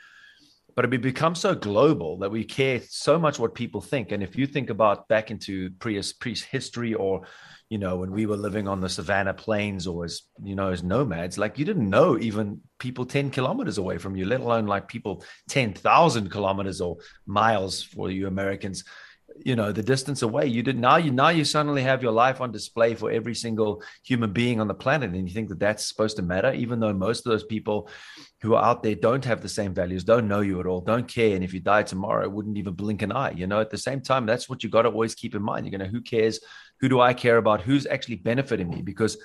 [SPEAKER 2] but it become so global that we care so much what people think. And if you think about back into pre history or, you know, when we were living on the savannah plains or as, you know, as nomads, like you didn't know even people 10 kilometers away from you, let alone like people 10,000 kilometers or miles for you Americans you know the distance away you did now you now you suddenly have your life on display for every single human being on the planet. And you think that that's supposed to matter even though most of those people who are out there don't have the same values don't know you at all don't care. And if you die tomorrow wouldn't even blink an eye you know? At the same time that's what you got to always keep in mind. You're going to who cares? Who do i care about? Who's actually benefiting me? Because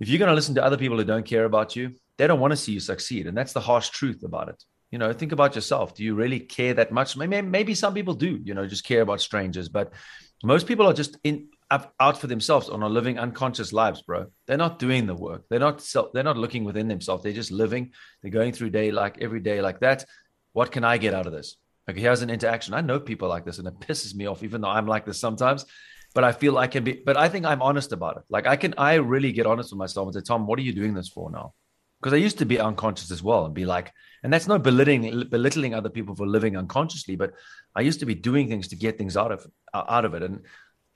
[SPEAKER 2] if you're going to listen to other people who don't care about you they don't want to see you succeed. And that's the harsh truth about it you know think about yourself. Do you really care that much? Maybe maybe some people do you know just care about strangers but most people are just in out for themselves and are living unconscious lives bro. They're not doing the work. They're not self they're not looking within themselves. They're just living. They're going through day like every day like that. What can i get out of this? Okay here's an interaction. I know people like this and it pisses me off even though i'm like this sometimes but i feel i can be but i think i'm honest about it. Like i can i really get honest with myself and say tom what are you doing this for now because I used to be unconscious as well and be like, and that's not belittling belittling other people for living unconsciously, but I used to be doing things to get things out of out of it. And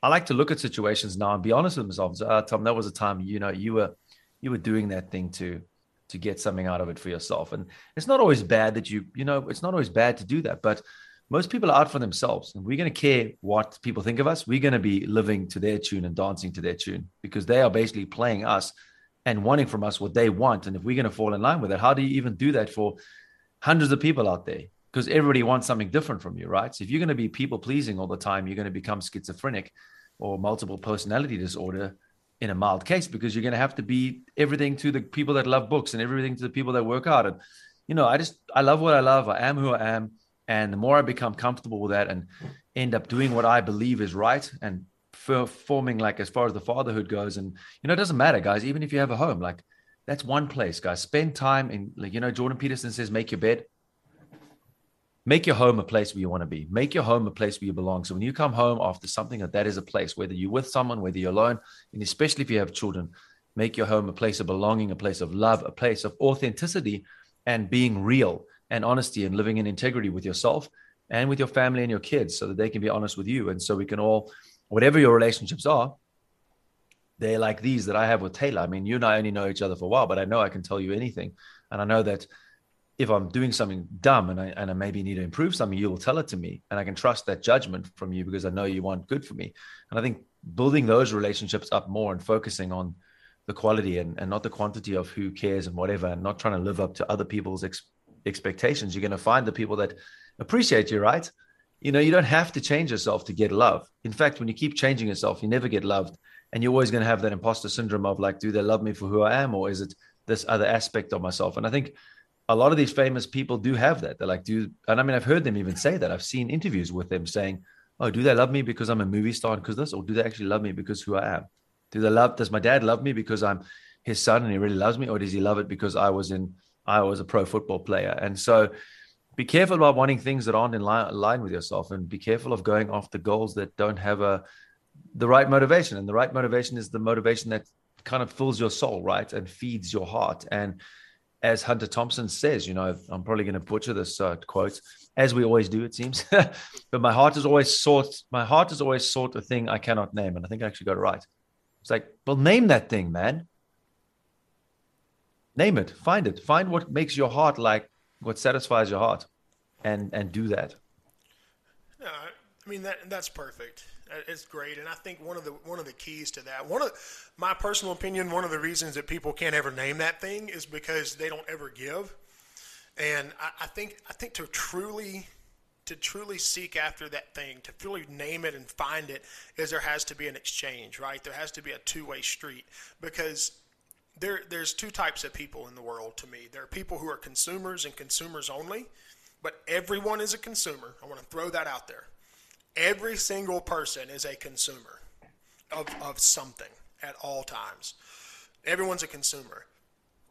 [SPEAKER 2] I like to look at situations now and be honest with myself. Uh, Tom, that was a time you know you were you were doing that thing to to get something out of it for yourself. And it's not always bad that you you know it's not always bad to do that, but most people are out for themselves and we're going to care what people think of us we're going to be living to their tune and dancing to their tune because they are basically playing us and wanting from us what they want. And if we're going to fall in line with it, how do you even do that for hundreds of people out there? Because everybody wants something different from you, right? So if you're going to be people pleasing all the time, you're going to become schizophrenic or multiple personality disorder in a mild case because you're going to have to be everything to the people that love books and everything to the people that work hard. And, you know, I just, I love what I love. I am who I am. And the more I become comfortable with that and end up doing what I believe is right and forming like as far as the fatherhood goes and you know it doesn't matter guys even if you have a home like that's one place guys. Spend time in like you know jordan peterson says make your bed. Make your home a place where you want to be. Make your home a place where you belong. So when you come home after something that that is a place whether you're with someone whether you're alone and especially if you have children make your home a place of belonging a place of love a place of authenticity and being real and honesty and living in integrity with yourself and with your family and your kids so that they can be honest with you and so we can all whatever your relationships are, they're like these that I have with Taylor. I mean, you and I only know each other for a while, but I know I can tell you anything. And I know that if I'm doing something dumb and I, and I maybe need to improve something, you will tell it to me. And I can trust that judgment from you because I know you want good for me. And I think building those relationships up more and focusing on the quality and, and not the quantity of who cares and whatever, and not trying to live up to other people's ex- expectations, you're going to find the people that appreciate you, right? You know, you don't have to change yourself to get love. In fact, when you keep changing yourself, you never get loved. And you're always going to have that imposter syndrome of like, do they love me for who I am? Or is it this other aspect of myself? And I think a lot of these famous people do have that. They're like, do, and I mean, I've heard them even say that. I've seen interviews with them saying, oh, do they love me because I'm a movie star and because this? Or do they actually love me because who I am? Do they love, does my dad love me because I'm his son and he really loves me? Or does he love it because I was in, I was a pro football player? And so, be careful about wanting things that aren't in line, line with yourself and be careful of going after goals that don't have a the right motivation. And the right motivation is the motivation that kind of fills your soul right? And feeds your heart. And as hunter thompson says you know i'm probably going to butcher this uh, quote as we always do it seems. *laughs* But my heart is always sought my heart is always sought a thing i cannot name and i think i actually got it right. It's like well name that thing man. Name it. Find it. Find what makes your heart like what satisfies your heart and and do that.
[SPEAKER 1] No i mean that that's perfect. Uh, it's great. And i think one of the one of the keys to that one of my personal opinion one of the reasons that people can't ever name that thing is because they don't ever give. And i, I think i think to truly to truly seek after that thing, to truly name it and find it, is there has to be an exchange, right? There has to be a two way street because there there's two types of people in the world to me. There are people who are consumers and consumers only, but everyone is a consumer. I want to throw that out there. Every single person is a consumer of, of something at all times. Everyone's a consumer.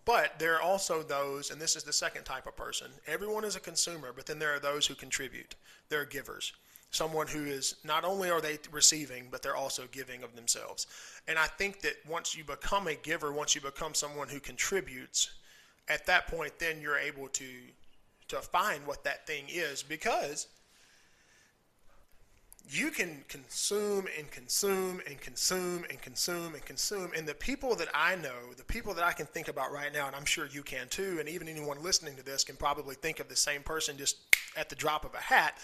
[SPEAKER 1] But there are also those, and this is the second type of person. Everyone is a consumer, but then there are those who contribute. They're givers someone who is not only are they receiving, but they're also giving of themselves. And I think that once you become a giver, once you become someone who contributes, at that point, then you're able to to find what that thing is because you can consume and consume and consume and consume and consume. And the people that I know, the people that I can think about right now, and I'm sure you can too, and even anyone listening to this can probably think of the same person just at the drop of a hat.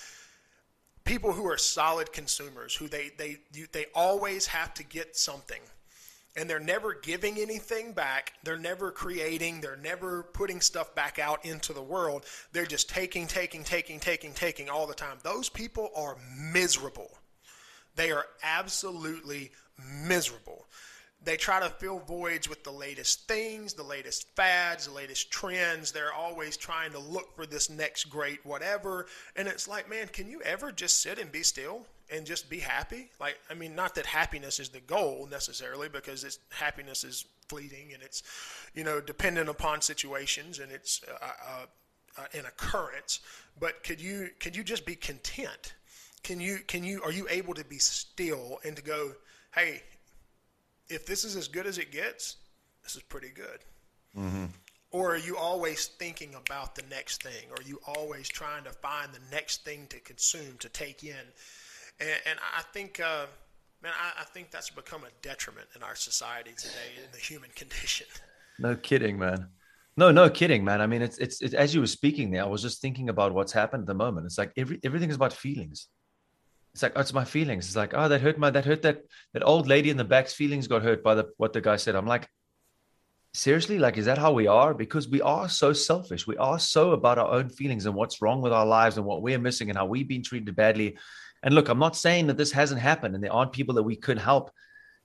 [SPEAKER 1] People who are solid consumers, who they they you, they always have to get something and they're never giving anything back. They're never creating. They're never putting stuff back out into the world. They're just taking, taking, taking, taking, taking all the time. Those people are miserable. They are absolutely miserable. They try to fill voids with the latest things, the latest fads, the latest trends. They're always trying to look for this next great whatever. And it's like, man, can you ever just sit and be still? and just be happy. Like, I mean, not that happiness is the goal necessarily, because it's happiness is fleeting and it's, you know, dependent upon situations and it's uh, uh, uh, an occurrence. But could you could you just be content? Can you can you are you able to be still and to go, hey, if this is as good as it gets, this is pretty good. Mm-hmm. Or are you always thinking about the next thing? Or are you always trying to find the next thing to consume, to take in? And, and I think, uh, man, I, I, think that's become a detriment in our society today in the human *laughs* condition.
[SPEAKER 2] No kidding, man. No, no kidding, man. I mean, it's, it's, it's as you were speaking there, I was just thinking about what's happened at the moment. It's like every, everything is about feelings. It's like, oh, it's my feelings. It's like, oh, that hurt my, that hurt that, that old lady in the back's feelings got hurt by the, what the guy said. I'm like, seriously like is that how we are because we are so selfish we are so about our own feelings and what's wrong with our lives and what we're missing and how we've been treated badly and look, I'm not saying that this hasn't happened and there aren't people that we could help.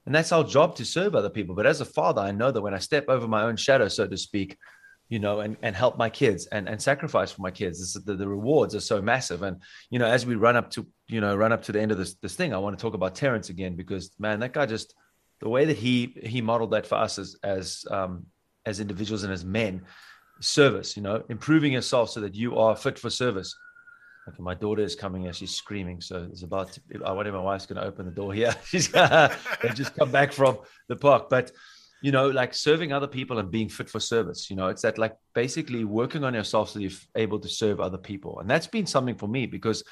[SPEAKER 2] And that's our job to serve other people. But as a father, I know that when I step over my own shadow, so to speak, you know, and, and help my kids and, and sacrifice for my kids, this, the, the rewards are so massive. And, you know, as we run up to, you know, run up to the end of this, this thing, I want to talk about Terrence again, because man, that guy just, the way that he, he modeled that for us as, as, um, as individuals and as men, service, you know, improving yourself so that you are fit for service Okay, my daughter is coming here. She's screaming. So it's about to, I wonder if my wife's going to open the door here. *laughs* She's just come back from the park. But, you know, like serving other people and being fit for service, you know, it's that like basically working on yourself so you're able to serve other people. And that's been something for me because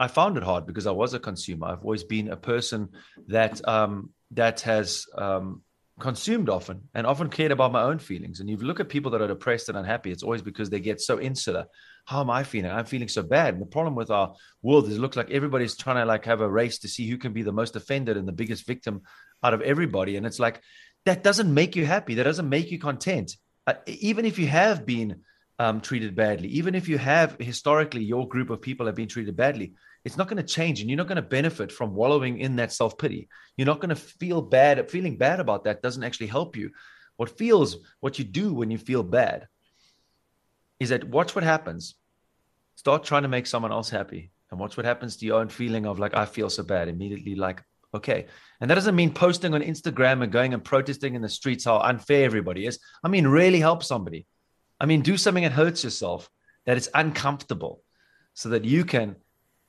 [SPEAKER 2] I found it hard because I was a consumer. I've always been a person that, um, that has, um, consumed often and often cared about my own feelings. And you look at people that are depressed and unhappy, it's always because they get so insular how am I feeling? I'm feeling so bad. And the problem with our world is it looks like everybody's trying to like have a race to see who can be the most offended and the biggest victim out of everybody. And it's like, that doesn't make you happy. That doesn't make you content. Uh, even if you have been um, treated badly, even if you have historically your group of people have been treated badly, it's not going to change and you're not going to benefit from wallowing in that self pity. You're not going to feel bad. Feeling bad about that doesn't actually help you. What feels, what you do when you feel bad is that watch what happens. Start trying to make someone else happy and watch what happens to your own feeling of like, I feel so bad. Immediately, like, okay. And that doesn't mean posting on Instagram and going and protesting in the streets how unfair everybody is. I mean, really help somebody. I mean, do something that hurts yourself, that it's uncomfortable, so that you can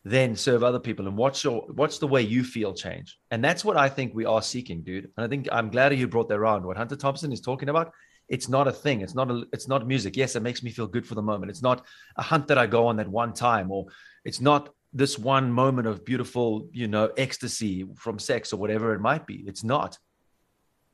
[SPEAKER 2] then serve other people and watch your watch the way you feel change. And that's what I think we are seeking, dude. And I think I'm glad you brought that around. What Hunter Thompson is talking about it's not a thing. It's not a, it's not music. Yes, it makes me feel good for the moment. It's not a hunt that I go on that one time, or it's not this one moment of beautiful, you know, ecstasy from sex or whatever it might be. It's not.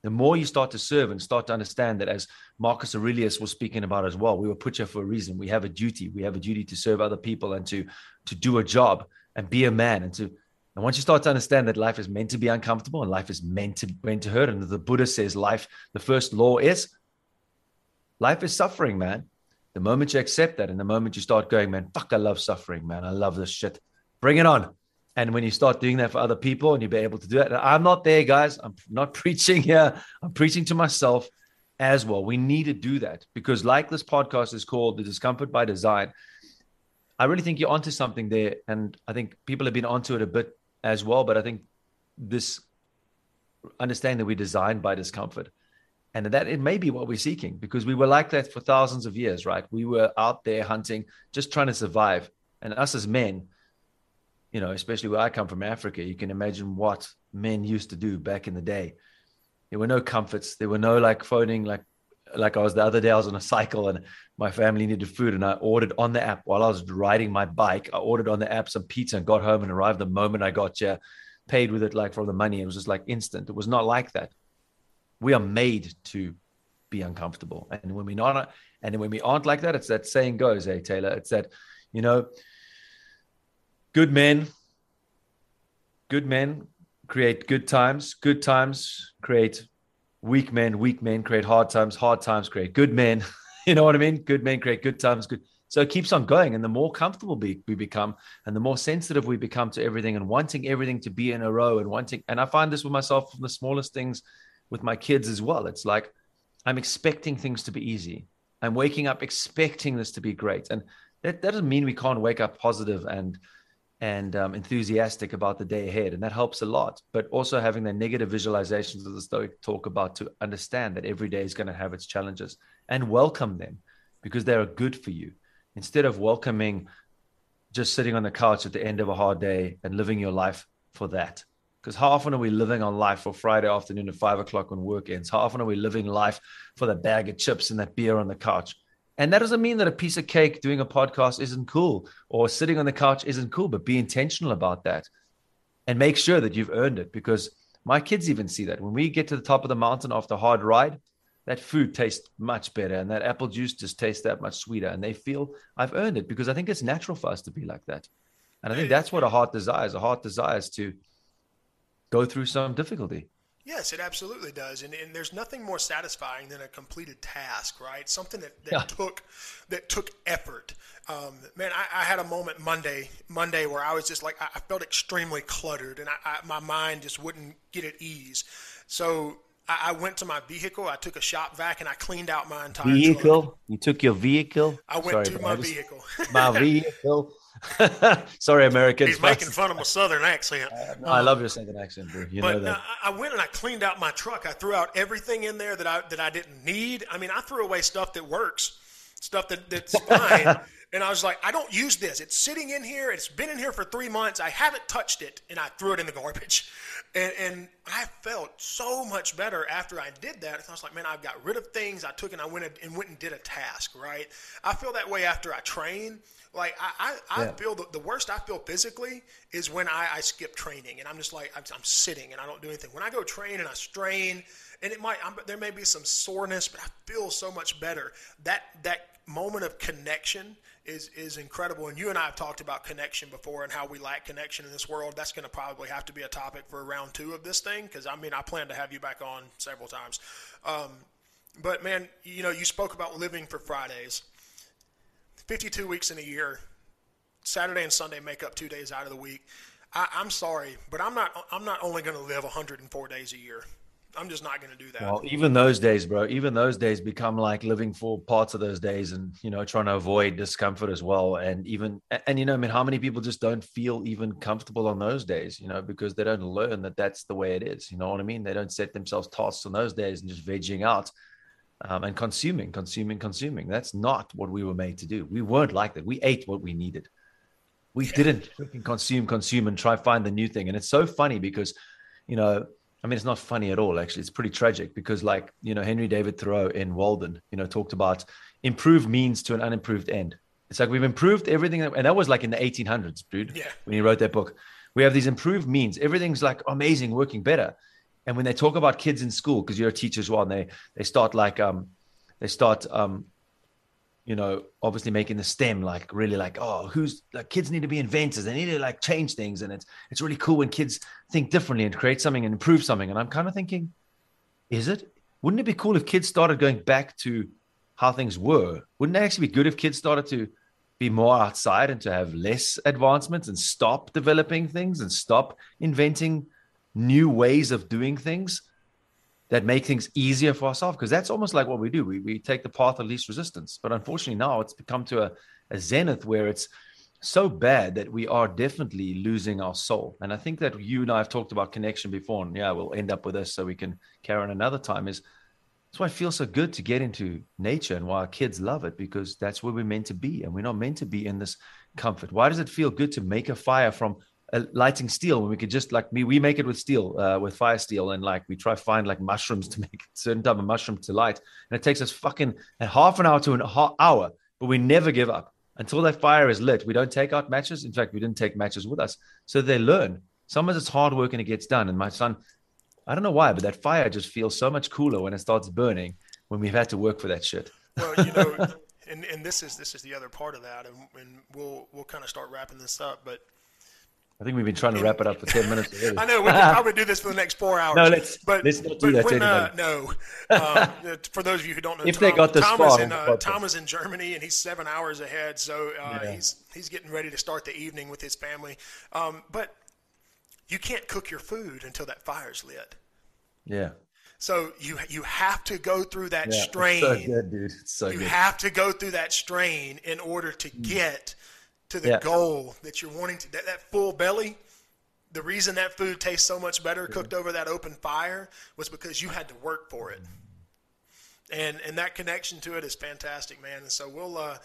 [SPEAKER 2] The more you start to serve and start to understand that, as Marcus Aurelius was speaking about as well, we were put here for a reason. We have a duty. We have a duty to serve other people and to to do a job and be a man and to and once you start to understand that life is meant to be uncomfortable and life is meant to meant to hurt, and the Buddha says life, the first law is Life is suffering, man. The moment you accept that and the moment you start going, man, fuck, I love suffering, man. I love this shit. Bring it on. And when you start doing that for other people and you'll be able to do it, I'm not there, guys. I'm not *laughs* preaching here. I'm preaching to myself as well. We need to do that because, like this podcast is called The Discomfort by Design, I really think you're onto something there. And I think people have been onto it a bit as well. But I think this understanding that we're designed by discomfort and that it may be what we're seeking because we were like that for thousands of years right we were out there hunting just trying to survive and us as men you know especially where i come from africa you can imagine what men used to do back in the day there were no comforts there were no like phoning like like I was the other day, I was on a cycle and my family needed food, and I ordered on the app while I was riding my bike. I ordered on the app some pizza and got home and arrived the moment I got here, paid with it like for the money. It was just like instant. It was not like that. We are made to be uncomfortable, and when we not, and when we aren't like that, it's that saying goes, hey Taylor, it's that, you know, good men, good men create good times, good times create weak men, weak men create hard times, hard times create good men. *laughs* you know what I mean? Good men create good times, good. So it keeps on going. And the more comfortable we, we become and the more sensitive we become to everything and wanting everything to be in a row and wanting, and I find this with myself from the smallest things with my kids as well. It's like I'm expecting things to be easy. I'm waking up expecting this to be great. And that, that doesn't mean we can't wake up positive and and um, enthusiastic about the day ahead. And that helps a lot. But also having the negative visualizations of the Stoic talk about to understand that every day is going to have its challenges and welcome them because they are good for you. Instead of welcoming just sitting on the couch at the end of a hard day and living your life for that. Because how often are we living on life for Friday afternoon at five o'clock when work ends? How often are we living life for that bag of chips and that beer on the couch? And that doesn't mean that a piece of cake doing a podcast isn't cool or sitting on the couch isn't cool, but be intentional about that and make sure that you've earned it because my kids even see that. When we get to the top of the mountain after a hard ride, that food tastes much better and that apple juice just tastes that much sweeter. And they feel I've earned it because I think it's natural for us to be like that. And I think that's what a heart desires. A heart desires to go through some difficulty.
[SPEAKER 1] Yes, it absolutely does, and, and there's nothing more satisfying than a completed task, right? Something that, that yeah. took that took effort. Um, man, I, I, had a moment Monday Monday where I was just like I, felt extremely cluttered, and I, my mind just wouldn't get at ease. So I, went to my vehicle. I took a shop vac and I cleaned out my entire
[SPEAKER 2] vehicle.
[SPEAKER 1] Truck.
[SPEAKER 2] You took your vehicle.
[SPEAKER 1] I went Sorry, to my vehicle.
[SPEAKER 2] my *laughs* vehicle. *laughs* Sorry, Americans.
[SPEAKER 1] He's making fun of my southern accent.
[SPEAKER 2] Uh, no, I love your southern accent, bro. You
[SPEAKER 1] but
[SPEAKER 2] know that.
[SPEAKER 1] I went and I cleaned out my truck. I threw out everything in there that I that I didn't need. I mean, I threw away stuff that works, stuff that, that's *laughs* fine. and I was like, I don't use this. It's sitting in here. It's been in here for three months. I haven't touched it, and I threw it in the garbage. *laughs* And, and I felt so much better after I did that. I was like, man, I've got rid of things. I took and I went and went and did a task, right? I feel that way after I train. Like I, I, I yeah. feel the, the worst I feel physically is when I, I skip training and I'm just like I'm, I'm, sitting and I don't do anything. When I go train and I strain, and it might I'm, there may be some soreness, but I feel so much better. That that moment of connection is is incredible. And you and I have talked about connection before and how we lack connection in this world. That's going to probably have to be a topic for round two of this thing because I mean I plan to have you back on several times. Um, but man, you know you spoke about living for Fridays. 52 weeks in a year. Saturday and Sunday make up two days out of the week. I, am sorry, but I'm not. I'm not only going to live 104 days a year. I'm just not going to do that.
[SPEAKER 2] Well, even those days, bro. Even those days become like living for parts of those days, and you know, trying to avoid discomfort as well. And even, and you know, I mean, how many people just don't feel even comfortable on those days? You know, because they don't learn that that's the way it is. You know what I mean? They don't set themselves tasks on those days and just vegging out um, and consuming, consuming, consuming. That's not what we were made to do. We weren't like that. We ate what we needed. We didn't consume, consume, and try find the new thing. And it's so funny because, you know, I mean, it's not funny at all. Actually, it's pretty tragic because, like, you know, Henry David Thoreau in Walden, you know, talked about improved means to an unimproved end. It's like we've improved everything, and that was like in the 1800s, dude.
[SPEAKER 1] Yeah.
[SPEAKER 2] When he wrote that book, we have these improved means. Everything's like amazing, working better. And when they talk about kids in school, because you're a teacher as well, and they they start like um they start um you know obviously making the STEM like really like oh who's like kids need to be inventors. They need to like change things. And it's it's really cool when kids think differently and create something and improve something. And I'm kind of thinking is it? Wouldn't it be cool if kids started going back to how things were? Wouldn't it actually be good if kids started to be more outside and to have less advancements and stop developing things and stop inventing new ways of doing things that make things easier for ourselves because that's almost like what we do. We, we take the path of least resistance. But unfortunately now it's become to a, a zenith where it's so bad that we are definitely losing our soul. And i think that you and i have talked about connection before and yeah we'll end up with this so we can carry on another time is that's why it feels so good to get into nature and why our kids love it because that's where we're meant to be and we're not meant to be in this comfort. Why does it feel good to make a fire from uh, lighting steel when we could just like me we make it with steel uh, with fire steel and like we try find like mushrooms to *laughs* make a certain type of mushroom to light. And it takes us fucking a half an hour to an hour but we never give up. Until that fire is lit we don't take out matches. In fact we didn't take matches with us. So they learn. Sometimes it's hard work and it gets done. And my son i don't know why but that fire just feels so much cooler when it starts burning when we've had to work for that shit.
[SPEAKER 1] Well you know *laughs* and, and this is this is the other part of that and, and we'll we'll kind of start wrapping this up but
[SPEAKER 2] I think we've been trying to wrap it up for ten minutes. Already.
[SPEAKER 1] I know we can probably do this for the next four hours.
[SPEAKER 2] No, let's
[SPEAKER 1] but
[SPEAKER 2] let's not do that when, uh,
[SPEAKER 1] no, um, *laughs* for those of you who don't know,
[SPEAKER 2] if
[SPEAKER 1] Tom,
[SPEAKER 2] they got the
[SPEAKER 1] Tom,
[SPEAKER 2] spot
[SPEAKER 1] is in, uh, Tom is in Germany and he's seven hours ahead, so uh, yeah. he's he's getting ready to start the evening with his family. Um, but you can't cook your food until that fire's lit.
[SPEAKER 2] Yeah.
[SPEAKER 1] So you you have to go through that
[SPEAKER 2] yeah,
[SPEAKER 1] strain.
[SPEAKER 2] so good, dude. It's so
[SPEAKER 1] you
[SPEAKER 2] good.
[SPEAKER 1] have to go through that strain in order to get to the
[SPEAKER 2] Yeah.
[SPEAKER 1] goal that you're wanting to. That, that full belly. The reason that food tastes so much better cooked over that open fire was because you had to work for it. And and that connection to it is fantastic, man. And so we'll uh,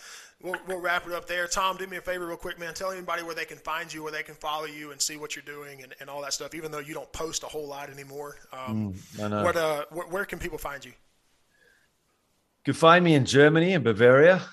[SPEAKER 1] we'll we'll wrap it up there. Tom, do me a favor, real quick, man. Tell anybody where they can find you, where they can follow you, and see what you're doing, and, and all that stuff. Even though you don't post a whole lot anymore, um,
[SPEAKER 2] know.
[SPEAKER 1] what uh, where, where can people find you?
[SPEAKER 2] You can find me in Germany, in Bavaria. *laughs*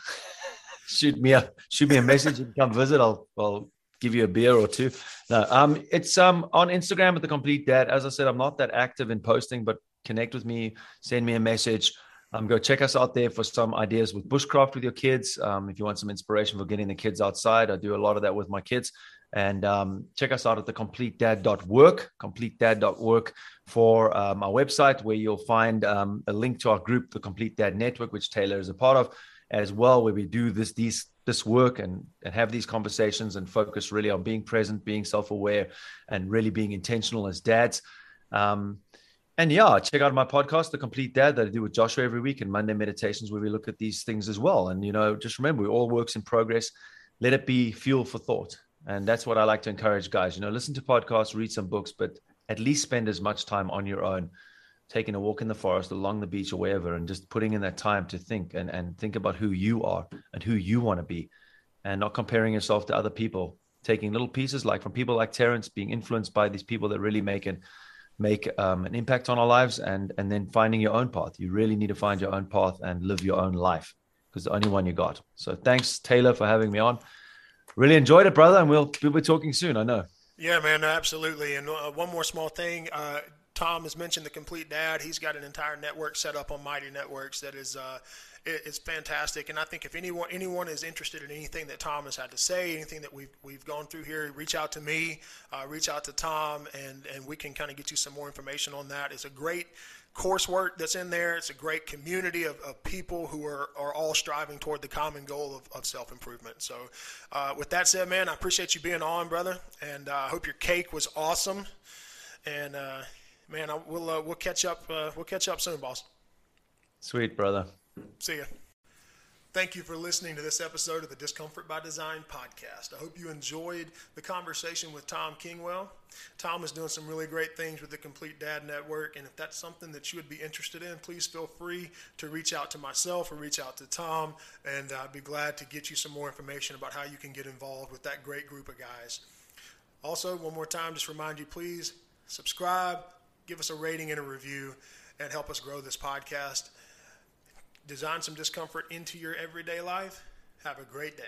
[SPEAKER 2] shoot me a shoot me a message and come visit. I'll I'll give you a beer or two. No, um, it's um on Instagram at the Complete Dad. As I said, I'm not that active in posting, but connect with me, send me a message. Um, go check us out there for some ideas with bushcraft with your kids. Um, if you want some inspiration for getting the kids outside, I do a lot of that with my kids. And um, check us out at the complete completedad.work, completedad.work for um, our website, where you'll find um, a link to our group, the Complete Dad Network, which Taylor is a part of, as well, where we do this these this work and and have these conversations and focus really on being present, being self-aware, and really being intentional as dads. Um, and yeah, check out my podcast, The Complete Dad, that I do with Joshua every week, and Monday Meditations, where we look at these things as well. And you know, just remember, we all works in progress. Let it be fuel for thought, and that's what I like to encourage guys. You know, listen to podcasts, read some books, but at least spend as much time on your own, taking a walk in the forest, along the beach, or wherever, and just putting in that time to think and and think about who you are and who you want to be, and not comparing yourself to other people. Taking little pieces, like from people like Terrence, being influenced by these people that really make it make um, an impact on our lives and and then finding your own path you really need to find your own path and live your own life because the only one you got so thanks taylor for having me on really enjoyed it brother and we'll we'll be talking soon i know
[SPEAKER 1] Yeah, man, absolutely. And uh, one more small thing. Uh, Tom has mentioned the Complete Dad. He's got an entire network set up on Mighty Networks that is uh, fantastic. And I think if anyone anyone is interested in anything that Tom has had to say, anything that we've we've gone through here, reach out to me, uh, reach out to Tom, and and we can kind of get you some more information on that. It's a great coursework that's in there. It's a great community of, of people who are, are all striving toward the common goal of, of self improvement. So, uh, with that said, man, I appreciate you being on, brother, and uh, I hope your cake was awesome. And uh, man, I, we'll uh, we'll catch up. Uh, we'll catch up soon, boss.
[SPEAKER 2] sweet brother
[SPEAKER 1] See ya. Thank you for listening to this episode of the Discomfort by Design podcast. I hope you enjoyed the conversation with Tom Kingwell. Tom is doing some really great things with the Complete Dad Network, and if that's something that you would be interested in, please feel free to reach out to myself or reach out to Tom, and I'd be glad to get you some more information about how you can get involved with that great group of guys. Also, one more time, just remind you please subscribe, give us a rating and a review, and help us grow this podcast design some discomfort into your everyday life. Have a great day.